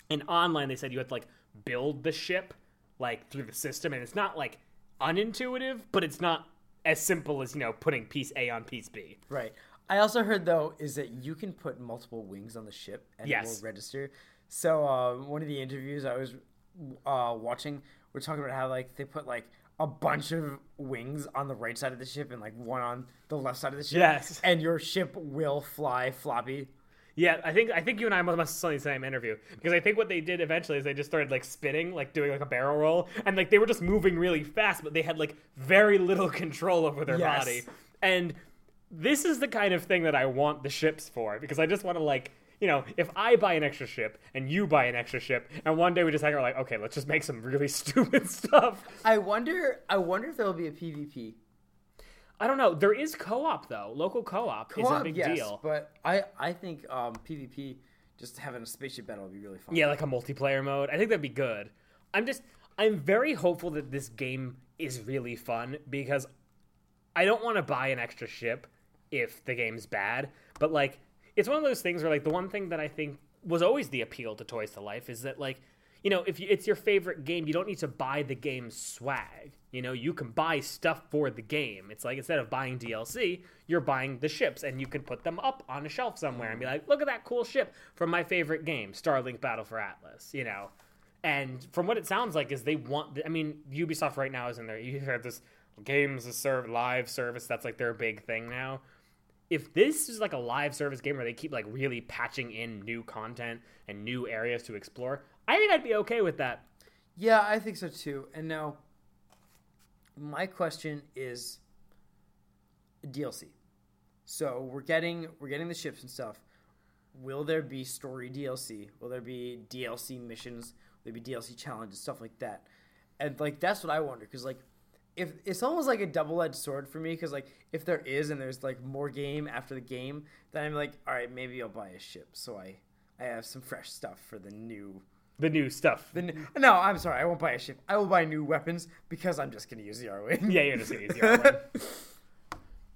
And online, they said you had to like build the ship like through the system, and it's not like unintuitive, but it's not as simple as you know putting piece A on piece B. Right. I also heard though is that you can put multiple wings on the ship and it will register. So uh, one of the interviews I was uh, watching, we're talking about how like they put like a bunch of wings on the right side of the ship and like one on the left side of the ship. Yes. And your ship will fly floppy. Yeah, I think I think you and I must have saw the same interview because I think what they did eventually is they just started like spinning, like doing like a barrel roll, and like they were just moving really fast, but they had like very little control over their Yes. body. And this is the kind of thing that I want the ships for because I just want to like you know, if I buy an extra ship and you buy an extra ship, and one day we just hang out like, okay, let's just make some really stupid stuff. I wonder. I wonder if there will be a PvP. I don't know. There is co-op though. Local co-op, is a Co-op, big yes, deal. but I I think um, PvP just having a spaceship battle would be really fun. Yeah, like a multiplayer mode. I think that'd be good. I'm just I'm very hopeful that this game is really fun because I don't want to buy an extra ship if the game's bad, but like it's one of those things where like the one thing that I think was always the appeal to Toys to Life is that like you know, if you, it's your favorite game, you don't need to buy the game swag. You know, you can buy stuff for the game. It's like instead of buying DLC, you're buying the ships and you can put them up on a shelf somewhere and be like, look at that cool ship from my favorite game, Starlink Battle for Atlas, you know. And from what it sounds like is they want I mean, Ubisoft right now is in there. You heard this games serve live service, that's like their big thing now. If this is like a live service game where they keep like really patching in new content and new areas to explore, I think I'd be okay with that. Yeah, I think so too. And now, my question is DLC. So we're getting we're getting the ships and stuff. Will there be story DLC? Will there be DLC missions? Will there be DLC challenges, stuff like that? And like that's what I wonder because like if it's almost like a double edged sword for me because like if there is and there's like more game after the game, then I'm like, all right, maybe I'll buy a ship so I I have some fresh stuff for the new The new stuff. the n- no, I'm sorry. I won't buy a ship. I will buy new weapons because I'm just going to use the Arwing. yeah, you're just gonna use the Arwing.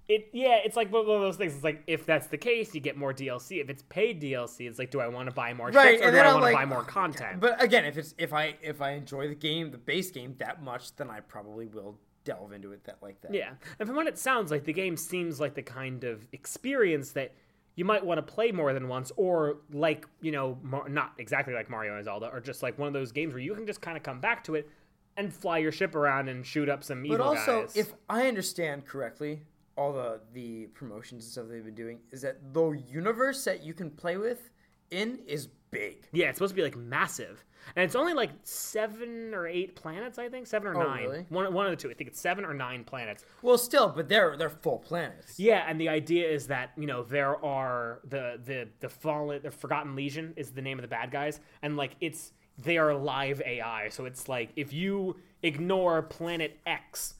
It yeah, it's like one of those things. It's like if that's the case, you get more DLC. If it's paid DLC, it's like, do I want to buy more Right, ships or and do then I want to like, buy more oh, content? But again, if it's if I if I enjoy the game, the base game that much, then I probably will delve into it that like that. Yeah, and from what it sounds like, the game seems like the kind of experience that you might want to play more than once, or like you know, Mar- not exactly like Mario and Zelda, or just like one of those games where you can just kind of come back to it and fly your ship around and shoot up some evil But also, guys. if I understand correctly, all the the promotions and stuff they've been doing is that the universe that you can play with in is big. yeah, it's supposed to be like massive, and it's only like seven or eight planets, I think, seven or Oh, nine, really? one one of the two. I think it's seven or nine planets. Well, still, but they're they're full planets. Yeah, and the idea is that you know there are the the the fallen the Forgotten Legion is the name of the bad guys, and like it's they are live AI, so it's like if you ignore Planet X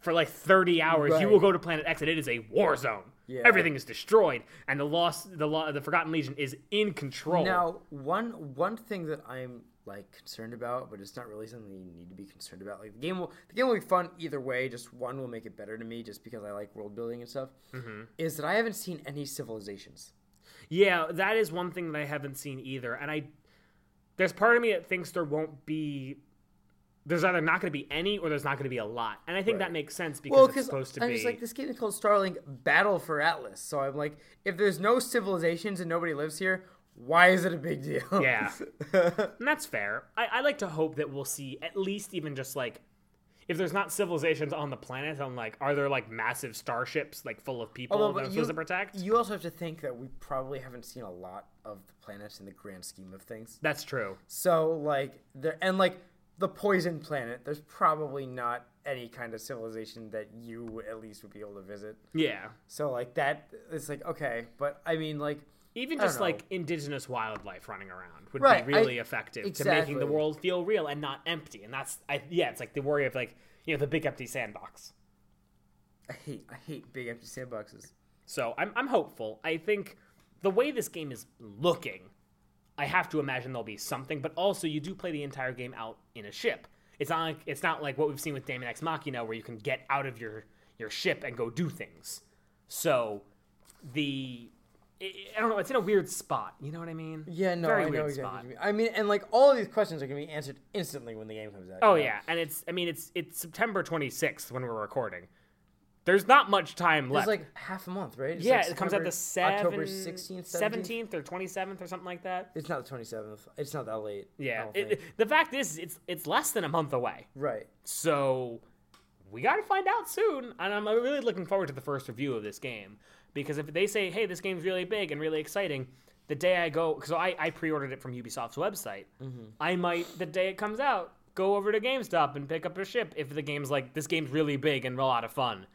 for like thirty hours, you will go to Planet X, and it is a war zone. Yeah. Everything is destroyed, and the lost the lo- the Forgotten Legion is in control. Now, one one thing that I'm like concerned about, but it's not really something you need to be concerned about. Like the game will the game will be fun either way. Just one will make it better to me, just because I like world building and stuff. Mm-hmm. Is that I haven't seen any civilizations. Yeah, that is one thing that I haven't seen either. And I there's part of me that thinks there won't be there's either not going to be any or there's not going to be a lot. And I think that makes sense because Well, it's supposed to I'm be just like this game is called Starlink Battle for Atlas. So I'm like, if there's no civilizations and nobody lives here, why is it a big deal? Yeah. And that's fair. I, I like to hope that we'll see at least even just like if there's not civilizations on the planet, I'm like, are there like massive starships like full of people Although, that but we're supposed to protect? you also have to think that we probably haven't seen a lot of the planets in the grand scheme of things. That's true. So like there and like the poison planet, there's probably not any kind of civilization that you at least would be able to visit. Yeah. So like that it's like okay, but I mean like Even just know. like indigenous wildlife running around would Right, be I- really effective to making the world feel real and not empty. And that's, I, yeah, it's like the worry of like, you know, the big empty sandbox. I hate I hate big empty sandboxes. So I'm, I'm hopeful. I think the way this game is looking, I have to imagine there'll be something. But also, you do play the entire game out in a ship. It's not like it's not like what we've seen with Daemon X Machina, where you can get out of your your ship and go do things. So the I don't know. It's in a weird spot. You know what I mean? Yeah, no, Very I know weird exactly spot. what you mean. I mean, and like all of these questions are gonna be answered instantly when the game comes out. Oh you know? yeah, and it's I mean it's it's September 26th when we're recording. There's not much time left. It's like half a month, right? It's yeah, like it comes out the seven, October 16th, 17th. 17th or 27th or something like that. It's not the 27th. It's not that late. Yeah. don't It, the fact is, it's it's less than a month away. right. So we got to find out soon. And I'm really looking forward to the first review of this game because if they say, "Hey, this game's really big and really exciting," the day I go, because I, I pre-ordered it from Ubisoft's website, Mm-hmm. I might the day it comes out go over to GameStop and pick up a ship if the game's like this game's really big and a lot of fun.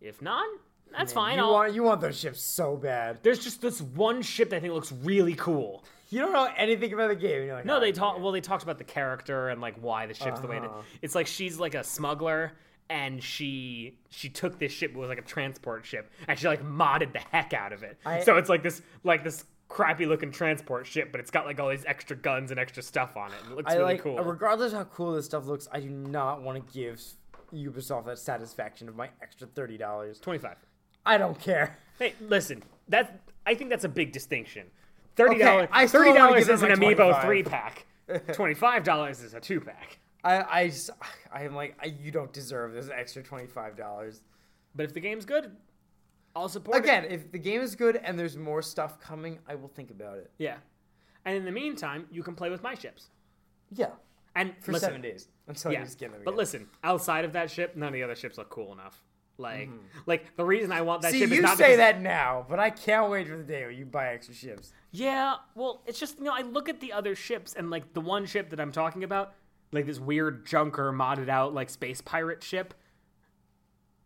If not, That's fine. You I'll- want you want those ships so bad. There's just this one ship that I think looks really cool. You don't know anything about the game. Like, No, "Oh, they talk. Well, they talked about the character and like why the ship's the way it is. Uh-huh. It's like she's like a smuggler, and she she took this ship. It was like a transport ship, and she like modded the heck out of it. I- so it's like this like this crappy looking transport ship, but it's got like all these extra guns and extra stuff on it. And it looks I really like, cool. regardless of how cool this stuff looks, I do not want to give Ubisoft that satisfaction of my extra thirty dollars. Twenty five. I don't care. Hey, listen. That I think that's a big distinction. Thirty dollars. Still Thirty dollars is an amiibo 25. three pack. Twenty five dollars is a two pack. I I just, I am like I, you don't deserve this extra twenty five dollars. But if the game's good, I'll support it. Again, if the game is good and there's more stuff coming, I will think about it. Yeah. And in the meantime, you can play with my ships. Yeah, And for listen, seven days until Yeah. you just get them. But listen, outside of that ship, none of the other ships look cool enough. Like, mm-hmm. like the reason I want that See, ship is you not say because, that now, but I can't wait for the day when you buy extra ships. Yeah, well, it's just you know I look at the other ships and like the one ship that I'm talking about, like this weird junker modded out like space pirate ship.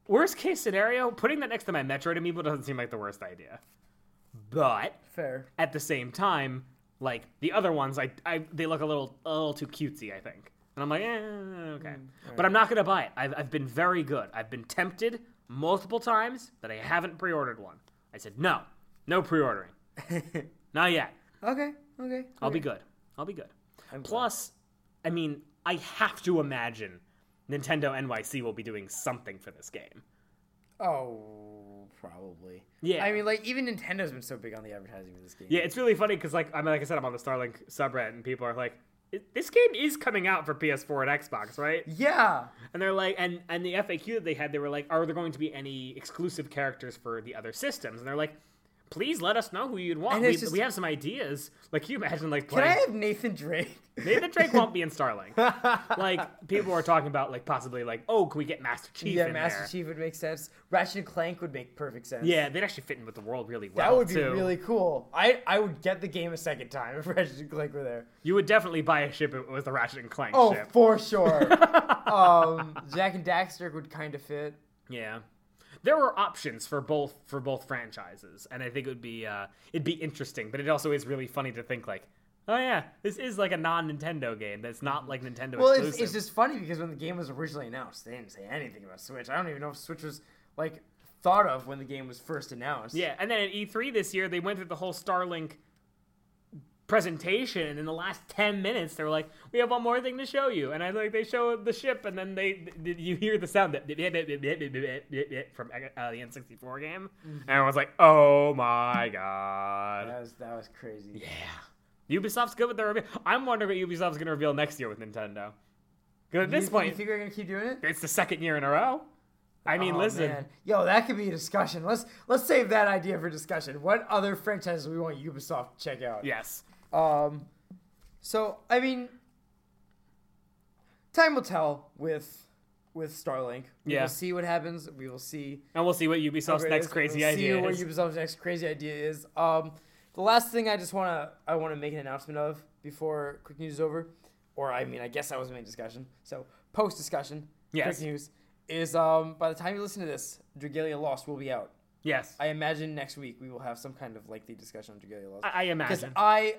Worst case scenario, putting that next to my Metroid amiibo doesn't seem like the worst idea. But Fair. at the same time, like the other ones, I, I they look a little a little too cutesy, I think. And I'm like, eh, okay. But I'm not gonna buy it. I've, I've been very good. I've been tempted multiple times that I haven't pre-ordered one. I said no, no pre-ordering, not yet. Okay. Okay. I'll be good. I'll be good. I'm glad. Plus, I mean, I have to imagine Nintendo NYC will be doing something for this game. Oh, probably. Yeah. I mean, like even Nintendo's been so big on the advertising for this game. Yeah, it's really funny because, like, I mean, like I said, I'm on the Starlink subreddit, and people are like, "This game is coming out for PS4 and Xbox, right?" Yeah. And they're like, and and the FAQ that they had, they were like, "Are there going to be any exclusive characters for the other systems?" And they're like, "Please let us know who you'd want. We, just- we have some ideas. Like, can you imagine like Can I playing? have Nathan Drake? Nathan Drake won't be in Starlink. like, people are talking about like possibly like, oh, can we get Master Chief yeah, Master there? Chief would make sense. Ratchet and Clank would make perfect sense. Yeah, they'd actually fit in with the world really well. That would be too. really cool. I I would get the game a second time if Ratchet and Clank were there. You would definitely buy a ship was the Ratchet and Clank Oh, ship. for sure. um, Jak and Daxter would kind of fit. Yeah. There were options for both for both franchises, and I think it would be uh, it'd be interesting. But it also is really funny to think like, oh yeah, this is like a non-Nintendo game that's not like Nintendo Well, exclusive. it's, it's just funny because when the game was originally announced, they didn't say anything about Switch. I don't even know if Switch was like thought of when the game was first announced. yeah, and then at E3 this year, they went through the whole Starlink presentation, and in the last ten minutes, they were like, "We have one more thing to show you," and I like they show the ship, and then they th- you hear the sound that from uh, the N64 game, and i was like, "Oh my god!" That was that was crazy. Yeah. Ubisoft's good with their reveal. I'm wondering what Ubisoft's going to reveal next year with Nintendo. Because at You- this point, you think they're gonna keep doing it? it's the second year in a row. I mean, Oh, listen. man. yo, that could be a discussion. Let's let's save that idea for discussion. What other franchises we want Ubisoft to check out? Yes. Um, so I mean, time will tell with with Starlink. We Yeah. will see what happens. We will see. And we'll see what Ubisoft's how great it next is. crazy We'll idea See what is. Ubisoft's next crazy idea is. Um, the last thing I just wanna I wanna make an announcement of before quick news is over, or I mean I guess that was the main discussion. So post discussion. Yes. Quick news is um by the time you listen to this, Dragalia Lost will be out. yes. I imagine next week we will have some kind of lengthy discussion on Dragalia Lost. I, I Because imagine. I,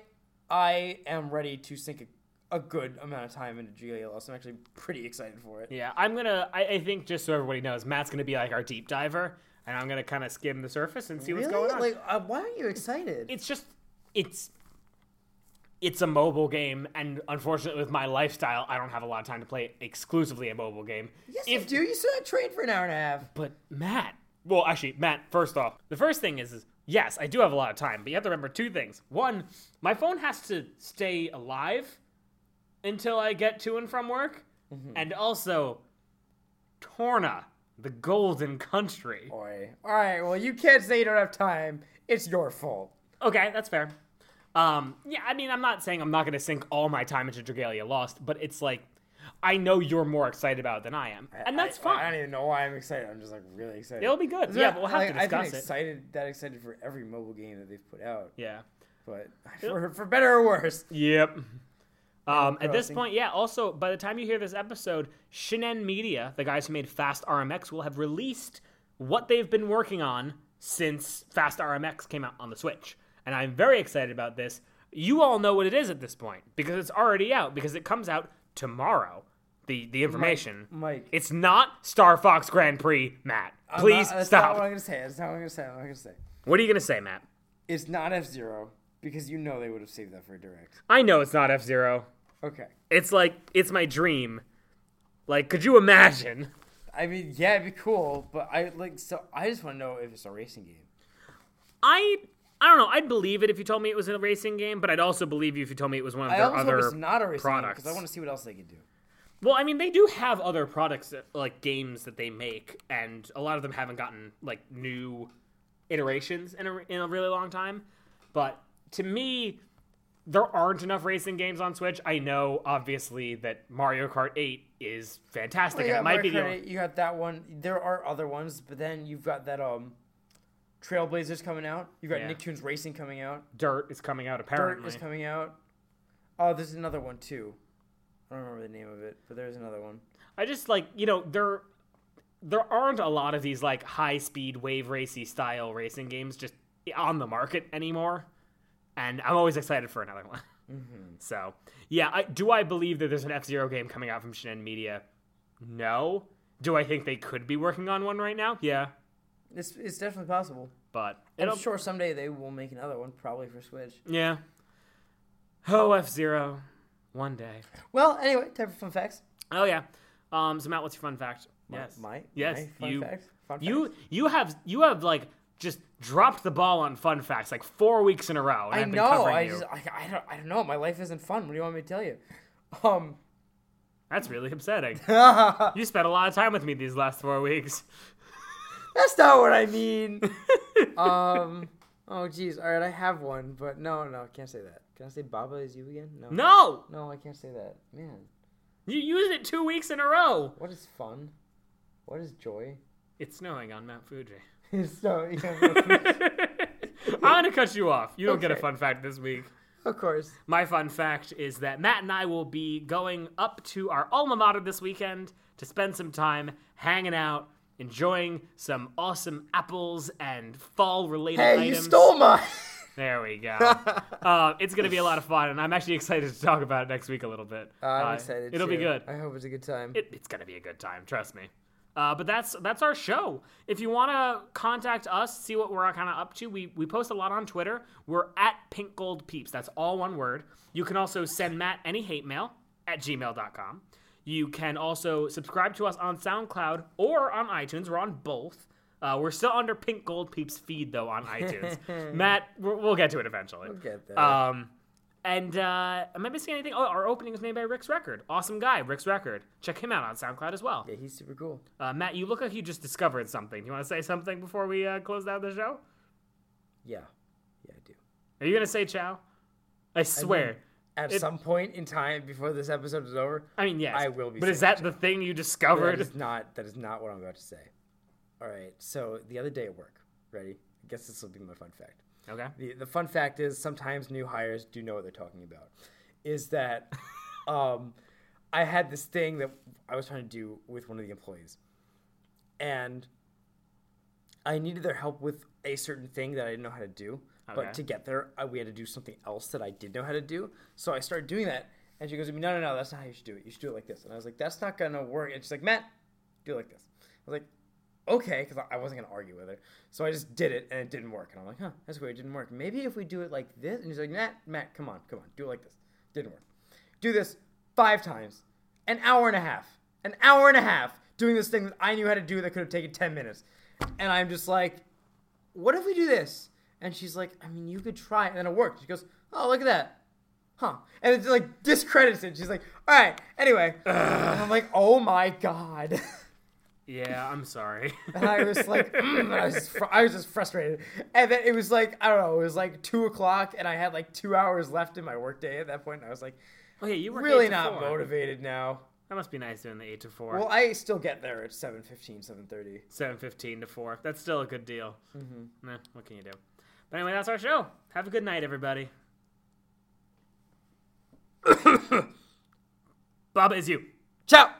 I am ready to sink a, a good amount of time into Dragalia Lost. I'm actually pretty excited for it. yeah, I'm going to, I I think just so everybody knows, Matt's going to be like our deep diver, and I'm going to kind of skim the surface and see what's going on. Like, uh, why aren't you excited? it's just, it's, it's a mobile game, and unfortunately, with my lifestyle, I don't have a lot of time to play exclusively a mobile game. yes, if you do. You still had trained for an hour and a half. But Matt, well, actually, Matt. First off, the first thing is, is yes, I do have a lot of time, but you have to remember two things. One, my phone has to stay alive until I get to and from work, and also, Torna, the Golden Country. Boy. All right. Well, you can't say you don't have time. It's your fault. Okay, that's fair. Um, yeah, I mean, I'm not saying I'm not going to sink all my time into Dragalia Lost, but it's like. I know you're more excited about it than I am, and that's I, fine. I don't even know why I'm excited. I'm just like really excited. It'll be good. It's Yeah, not- but we'll have like, to discuss I've been it. excited, that excited for every mobile game that they've put out. Yeah. But for, for better or worse. Yep. Um, at this point, yeah. Also, by the time you hear this episode, Shinen Media, the guys who made Fast RMX, will have released what they've been working on since Fast RMX came out on the Switch. And I'm very excited about this. You all know what it is at this point because it's already out because it comes out tomorrow. The the information. Mike. It's not Star Fox Grand Prix, Matt. I'm Please not- that's stop. Not what I'm gonna say. That's not what I'm gonna say. I'm not gonna say. what are you going to say, Matt? It's not F Zero because you know they would have saved that for a direct. I know it's not F-Zero. Okay. It's like it's my dream. Like could you imagine? I mean, yeah, it'd be cool, but I like so. I just want to know if it's a racing game. I I don't know. I'd believe it if you told me it was a racing game, but I'd also believe you if you told me it was one of I their other hope it's not a racing game products. because I want to see what else they could do. Well, I mean, they do have other products that, like games that they make, and a lot of them haven't gotten like new iterations in a, in a really long time. But to me, there aren't enough racing games on Switch. I know, obviously, that Mario Kart 8 is fantastic, Well, and it might be the Mario only- Kart 8, you got that one. There are other ones, but then you've got that um, Trailblazers coming out. You've got Yeah. Nicktoons Racing coming out. Dirt is coming out apparently. Dirt is coming out. Oh, there's another one too. I don't remember the name of it, but there's another one. I just like you know there there aren't a lot of these like high speed wave racy style racing games just on the market anymore, and I'm always excited for another one. Mm-hmm. So yeah, I, do I believe that there's an F Zero game coming out from Shinen Media? No. Do I think they could be working on one right now? Yeah, It's it's definitely possible. but I'm sure someday they will make another one, probably for Switch. yeah. Oh F Zero, one day. Well, anyway, time for fun facts. Oh yeah. Um, so Matt, what's your fun fact? My- yes. my yes. my fun you facts. Fun you facts. you have you have like just dropped the ball on fun facts like four weeks in a row. I know. I just I, I don't I don't know. My life isn't fun. What do you want me to tell you? Um. That's really upsetting. You spent a lot of time with me these last four weeks. Not what I mean. um. Oh, geez. All right, I have one, but no, no, I can't say that. Can I say Baba is you again? No. No, No, I can't say that. Man, you used it two weeks in a row. what is fun? What is joy? It's snowing on Mount Fuji. It's so, yeah, I'm gonna cut you off. You don't get a fun fact this week. of course. My fun fact is that Matt and I will be going up to our alma mater this weekend to spend some time hanging out, enjoying some awesome apples and fall related Hey, items. you stole mine. There we go. uh, it's going to be a lot of fun, and I'm actually excited to talk about it next week a little bit. I'm Uh, excited. It'll be good. I hope it's a good time. It, it's going to be a good time, trust me. Uh, but that's that's our show. If you want to contact us, see what we're kind of up to, we, we post a lot on Twitter. We're at Pink Gold Peeps. That's all one word. You can also send Matt any hate mail at gmail.com. You can also subscribe to us on SoundCloud or on iTunes. We're on both. Uh, we're still under Pink Gold Peeps feed though on iTunes. Matt, we'll, get to it eventually. We'll get there. Um, and uh, am I missing anything? Oh, our opening was made by Rick's Record. Awesome guy, Rick's Record. Check him out on SoundCloud as well. yeah, he's super cool. Uh, Matt, you look like you just discovered something. Do you want to say something before we uh, close down the show? Yeah, yeah, I do. Are you gonna say ciao? I swear. At It- some point in time before this episode is over, I mean, yes. I will be But is that the thing you discovered? That is not that is not what I'm about to say. All right. So the other day at work, ready? I guess this will be my fun fact. Okay. The, the fun fact is sometimes new hires do know what they're talking about. Is that um, I had this thing that I was trying to do with one of the employees, and I needed their help with a certain thing that I didn't know how to do. Okay. But to get there, I, we had to do something else that I did know how to do. So I started doing that, and she goes to me, "No, no, no, that's not how you should do it. You should do it like this." And I was like, "That's not gonna work." And she's like, "Matt, do it like this." I was like, okay, because I wasn't gonna argue with her. So I just did it, and it didn't work. And I'm like, huh, that's weird. It didn't work. Maybe if we do it like this. And she's like, Matt, Matt, come on, come on, do it like this. Didn't work. Do this five times, an hour and a half, an hour and a half doing this thing that I knew how to do that could have taken ten minutes. And I'm just like, what if we do this? And she's like, I mean, you could try. And then it worked. She goes, oh, look at that. Huh. And it's like discredits it. She's like, all right, anyway. And I'm like, oh my God. Yeah, I'm sorry. And I was like, mm, I, was just fr- I was just frustrated. And then it was like, I don't know, it was like two o'clock, and I had like two hours left in my workday at that point. And I was like, oh yeah, you were really not motivated now. That must be nice doing the eight to four. Well, I still get there at 7.15, 7.30. Seven fifteen to four. That's still a good deal. Mm-hmm. Nah, what can you do? But anyway, that's our show. Have a good night, everybody. Baba is you. Ciao!